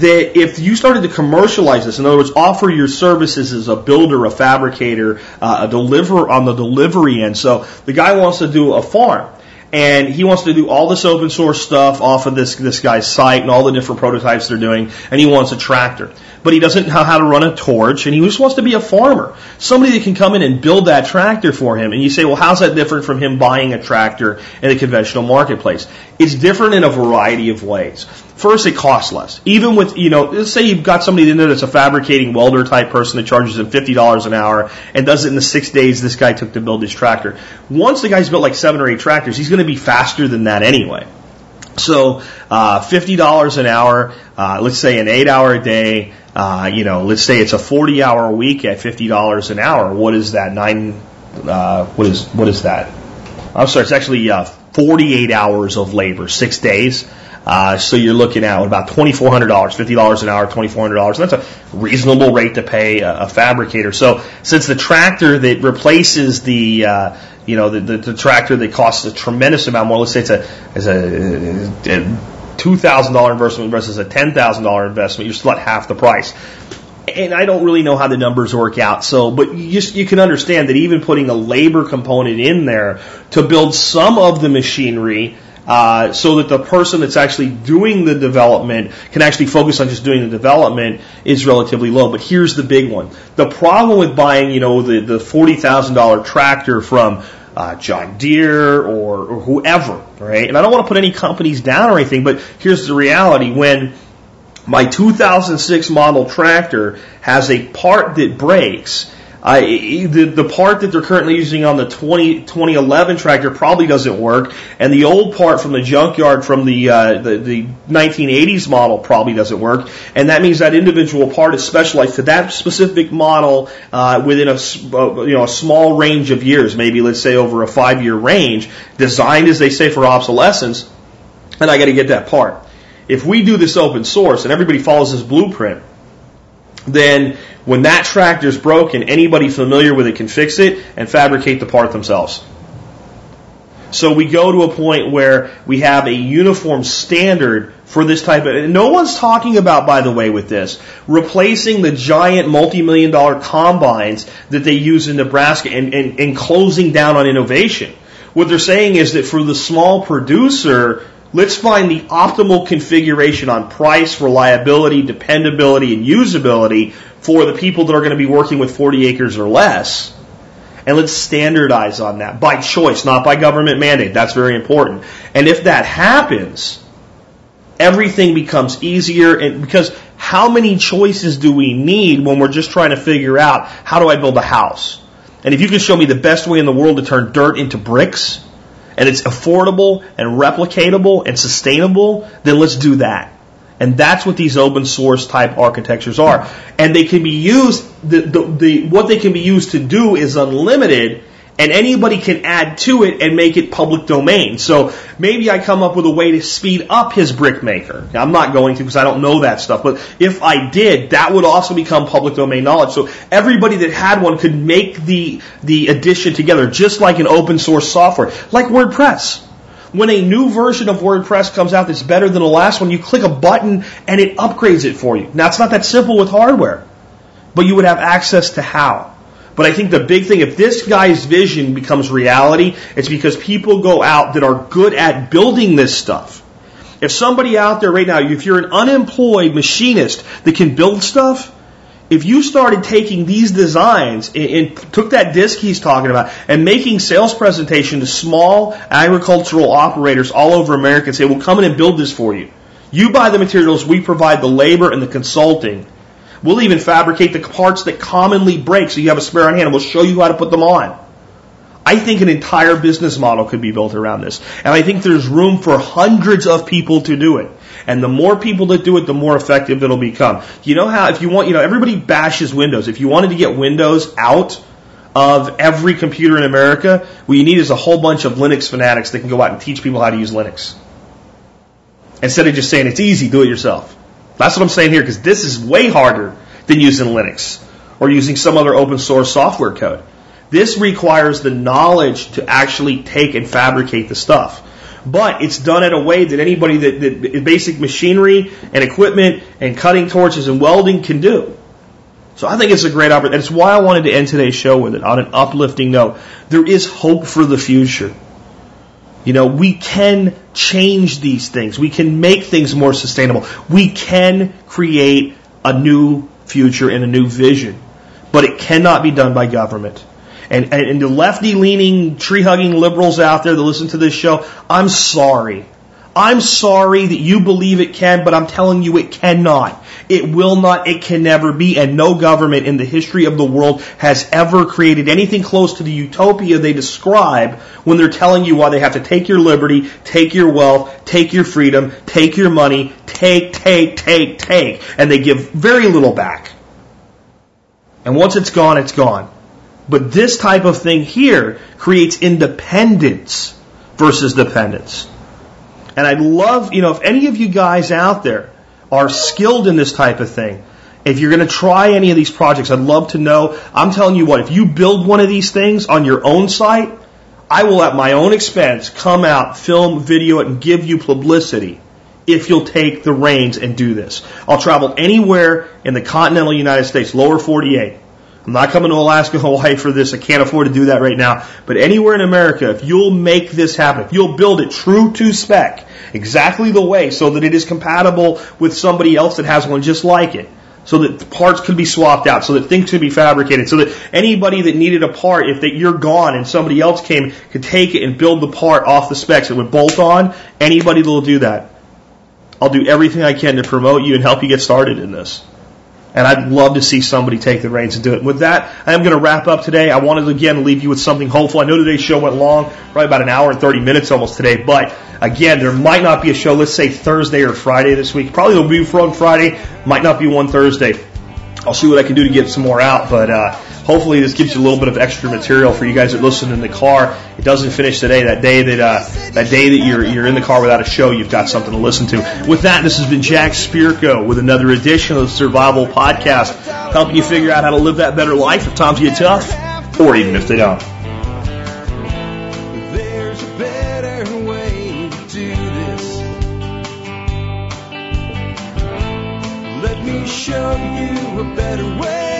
that if you started to commercialize this, in other words, offer your services as a builder, a fabricator, uh, a deliver on the delivery end. So the guy wants to do a farm and he wants to do all this open source stuff off of this this guy's site and all the different prototypes they're doing, and he wants a tractor. But he doesn't know how to run a torch, and he just wants to be a farmer. Somebody that can come in and build that tractor for him. And you say, well, how's that different from him buying a tractor in a conventional marketplace? It's different in a variety of ways. First, it costs less. Even with, you know, let's say you've got somebody in there that's a fabricating welder type person that charges him $50 an hour and does it in the six days this guy took to build his tractor. Once the guy's built like seven or eight tractors, he's going to be faster than that anyway. So, uh, $50 an hour, uh, let's say an eight hour a day, uh, you know, let's say it's a 40 hour week at $50 an hour. What is that? Nine, uh, what is, what is that? I'm sorry, it's actually, uh, 48 hours of labor, six days. Uh, so you're looking at about $2,400, $50 an hour, $2,400. That's a reasonable rate to pay a, a fabricator. So since the tractor that replaces the, uh, you know, the, the, the, tractor that costs a tremendous amount more, let's say it's a, it's a, a $2,000 investment versus a $10,000 investment, you're still at half the price. And I don't really know how the numbers work out. So, but you just, you can understand that even putting a labor component in there to build some of the machinery uh, so that the person that's actually doing the development can actually focus on just doing the development is relatively low. But here's the big one: the problem with buying, you know, the the forty thousand dollar tractor from uh, John Deere or, or whoever, right? And I don't want to put any companies down or anything, but here's the reality: when my 2006 model tractor has a part that breaks uh, the, the part that they're currently using on the 20, 2011 tractor probably doesn't work, and the old part from the junkyard from the, uh, the, the 1980s model probably doesn't work, and that means that individual part is specialized to that specific model uh, within a uh, you know a small range of years, maybe let's say over a five year range, designed as they say for obsolescence, and I got to get that part. If we do this open source and everybody follows this blueprint, then when that tractor is broken, anybody familiar with it can fix it and fabricate the part themselves. So we go to a point where we have a uniform standard for this type of, no one's talking about, by the way, with this, replacing the giant multi-million dollar combines that they use in Nebraska and, and, and closing down on innovation. What they're saying is that for the small producer, let's find the optimal configuration on price, reliability, dependability, and usability for the people that are going to be working with 40 acres or less. And let's standardize on that by choice, not by government mandate. That's very important. And if that happens, everything becomes easier and because how many choices do we need when we're just trying to figure out how do I build a house? And if you can show me the best way in the world to turn dirt into bricks and it's affordable and replicatable and sustainable, then let's do that. And that's what these open source type architectures are. And they can be used, the, the, the, what they can be used to do is unlimited, And anybody can add to it and make it public domain. So maybe I come up with a way to speed up his brick maker. Now, I'm not going to because I don't know that stuff. But if I did, that would also become public domain knowledge. So everybody that had one could make the, the addition together just like an open source software, like WordPress. When a new version of WordPress comes out that's better than the last one, you click a button and it upgrades it for you. Now, it's not that simple with hardware, but you would have access to how. But I think the big thing, if this guy's vision becomes reality, it's because people go out that are good at building this stuff. If somebody out there right now, if you're an unemployed machinist that can build stuff, if you started taking these designs and, and, took that disc he's talking about and making sales presentation to small agricultural operators all over America and say, well, come in and build this for you. You buy the materials, we provide the labor and the consulting. We'll even fabricate the parts that commonly break so you have a spare on hand and we'll show you how to put them on. I think an entire business model could be built around this. And I think there's room for hundreds of people to do it. And the more people that do it, the more effective it'll become. You know how, if you want, you know, everybody bashes Windows. If you wanted to get Windows out of every computer in America, what you need is a whole bunch of Linux fanatics that can go out and teach people how to use Linux. Instead of just saying it's easy, do it yourself. That's what I'm saying here, because this is way harder than using Linux or using some other open source software code. This requires the knowledge to actually take and fabricate the stuff. But it's done in a way that anybody that, that basic machinery and equipment and cutting torches and welding can do. So I think it's a great opportunity. That's why I wanted to end today's show with it on an uplifting note. There is hope for the future. You know, we can change these things. We can make things more sustainable. We can create a new future and a new vision. But it cannot be done by government. And, and, and the lefty leaning, tree hugging liberals out there that listen to this show, I'm sorry. I'm sorry that you believe it can, but I'm telling you it cannot. It will not, it can never be, and no government in the history of the world has ever created anything close to the utopia they describe when they're telling you why they have to take your liberty, take your wealth, take your freedom, take your money, take, take, take, take, and they give very little back. And once it's gone, it's gone. But this type of thing here creates independence versus dependence. And I'd love, you know, if any of you guys out there are skilled in this type of thing, if you're going to try any of these projects, I'd love to know. I'm telling you what, if you build one of these things on your own site, I will at my own expense come out, film, video it, and give you publicity if you'll take the reins and do this. I'll travel anywhere in the continental United States, lower 48. I'm not coming to Alaska, Hawaii for this. I can't afford to do that right now. But anywhere in America, if you'll make this happen, if you'll build it true to spec, exactly the way, so that it is compatible with somebody else that has one just like it, so that parts could be swapped out, so that things could be fabricated, so that anybody that needed a part, if that you're gone and somebody else came, could take it and build the part off the specs. It would bolt on. Anybody that will do that. I'll do everything I can to promote you and help you get started in this. And I'd love to see somebody take the reins and do it. With that, I am going to wrap up today. I wanted again to again leave you with something hopeful. I know today's show went long, probably about an hour and 30 minutes almost today, but again, there might not be a show, let's say Thursday or Friday this week. Probably there'll be one Friday, might not be one Thursday. I'll see what I can do to get some more out, but uh, hopefully this gives you a little bit of extra material for you guys that listen in the car. It doesn't finish today. That day that uh, that day that you're you're in the car without a show, you've got something to listen to. With that, this has been Jack Spirko with another edition of the Survival Podcast, helping you figure out how to live that better life if times get tough, or even if they don't. Show you a better way.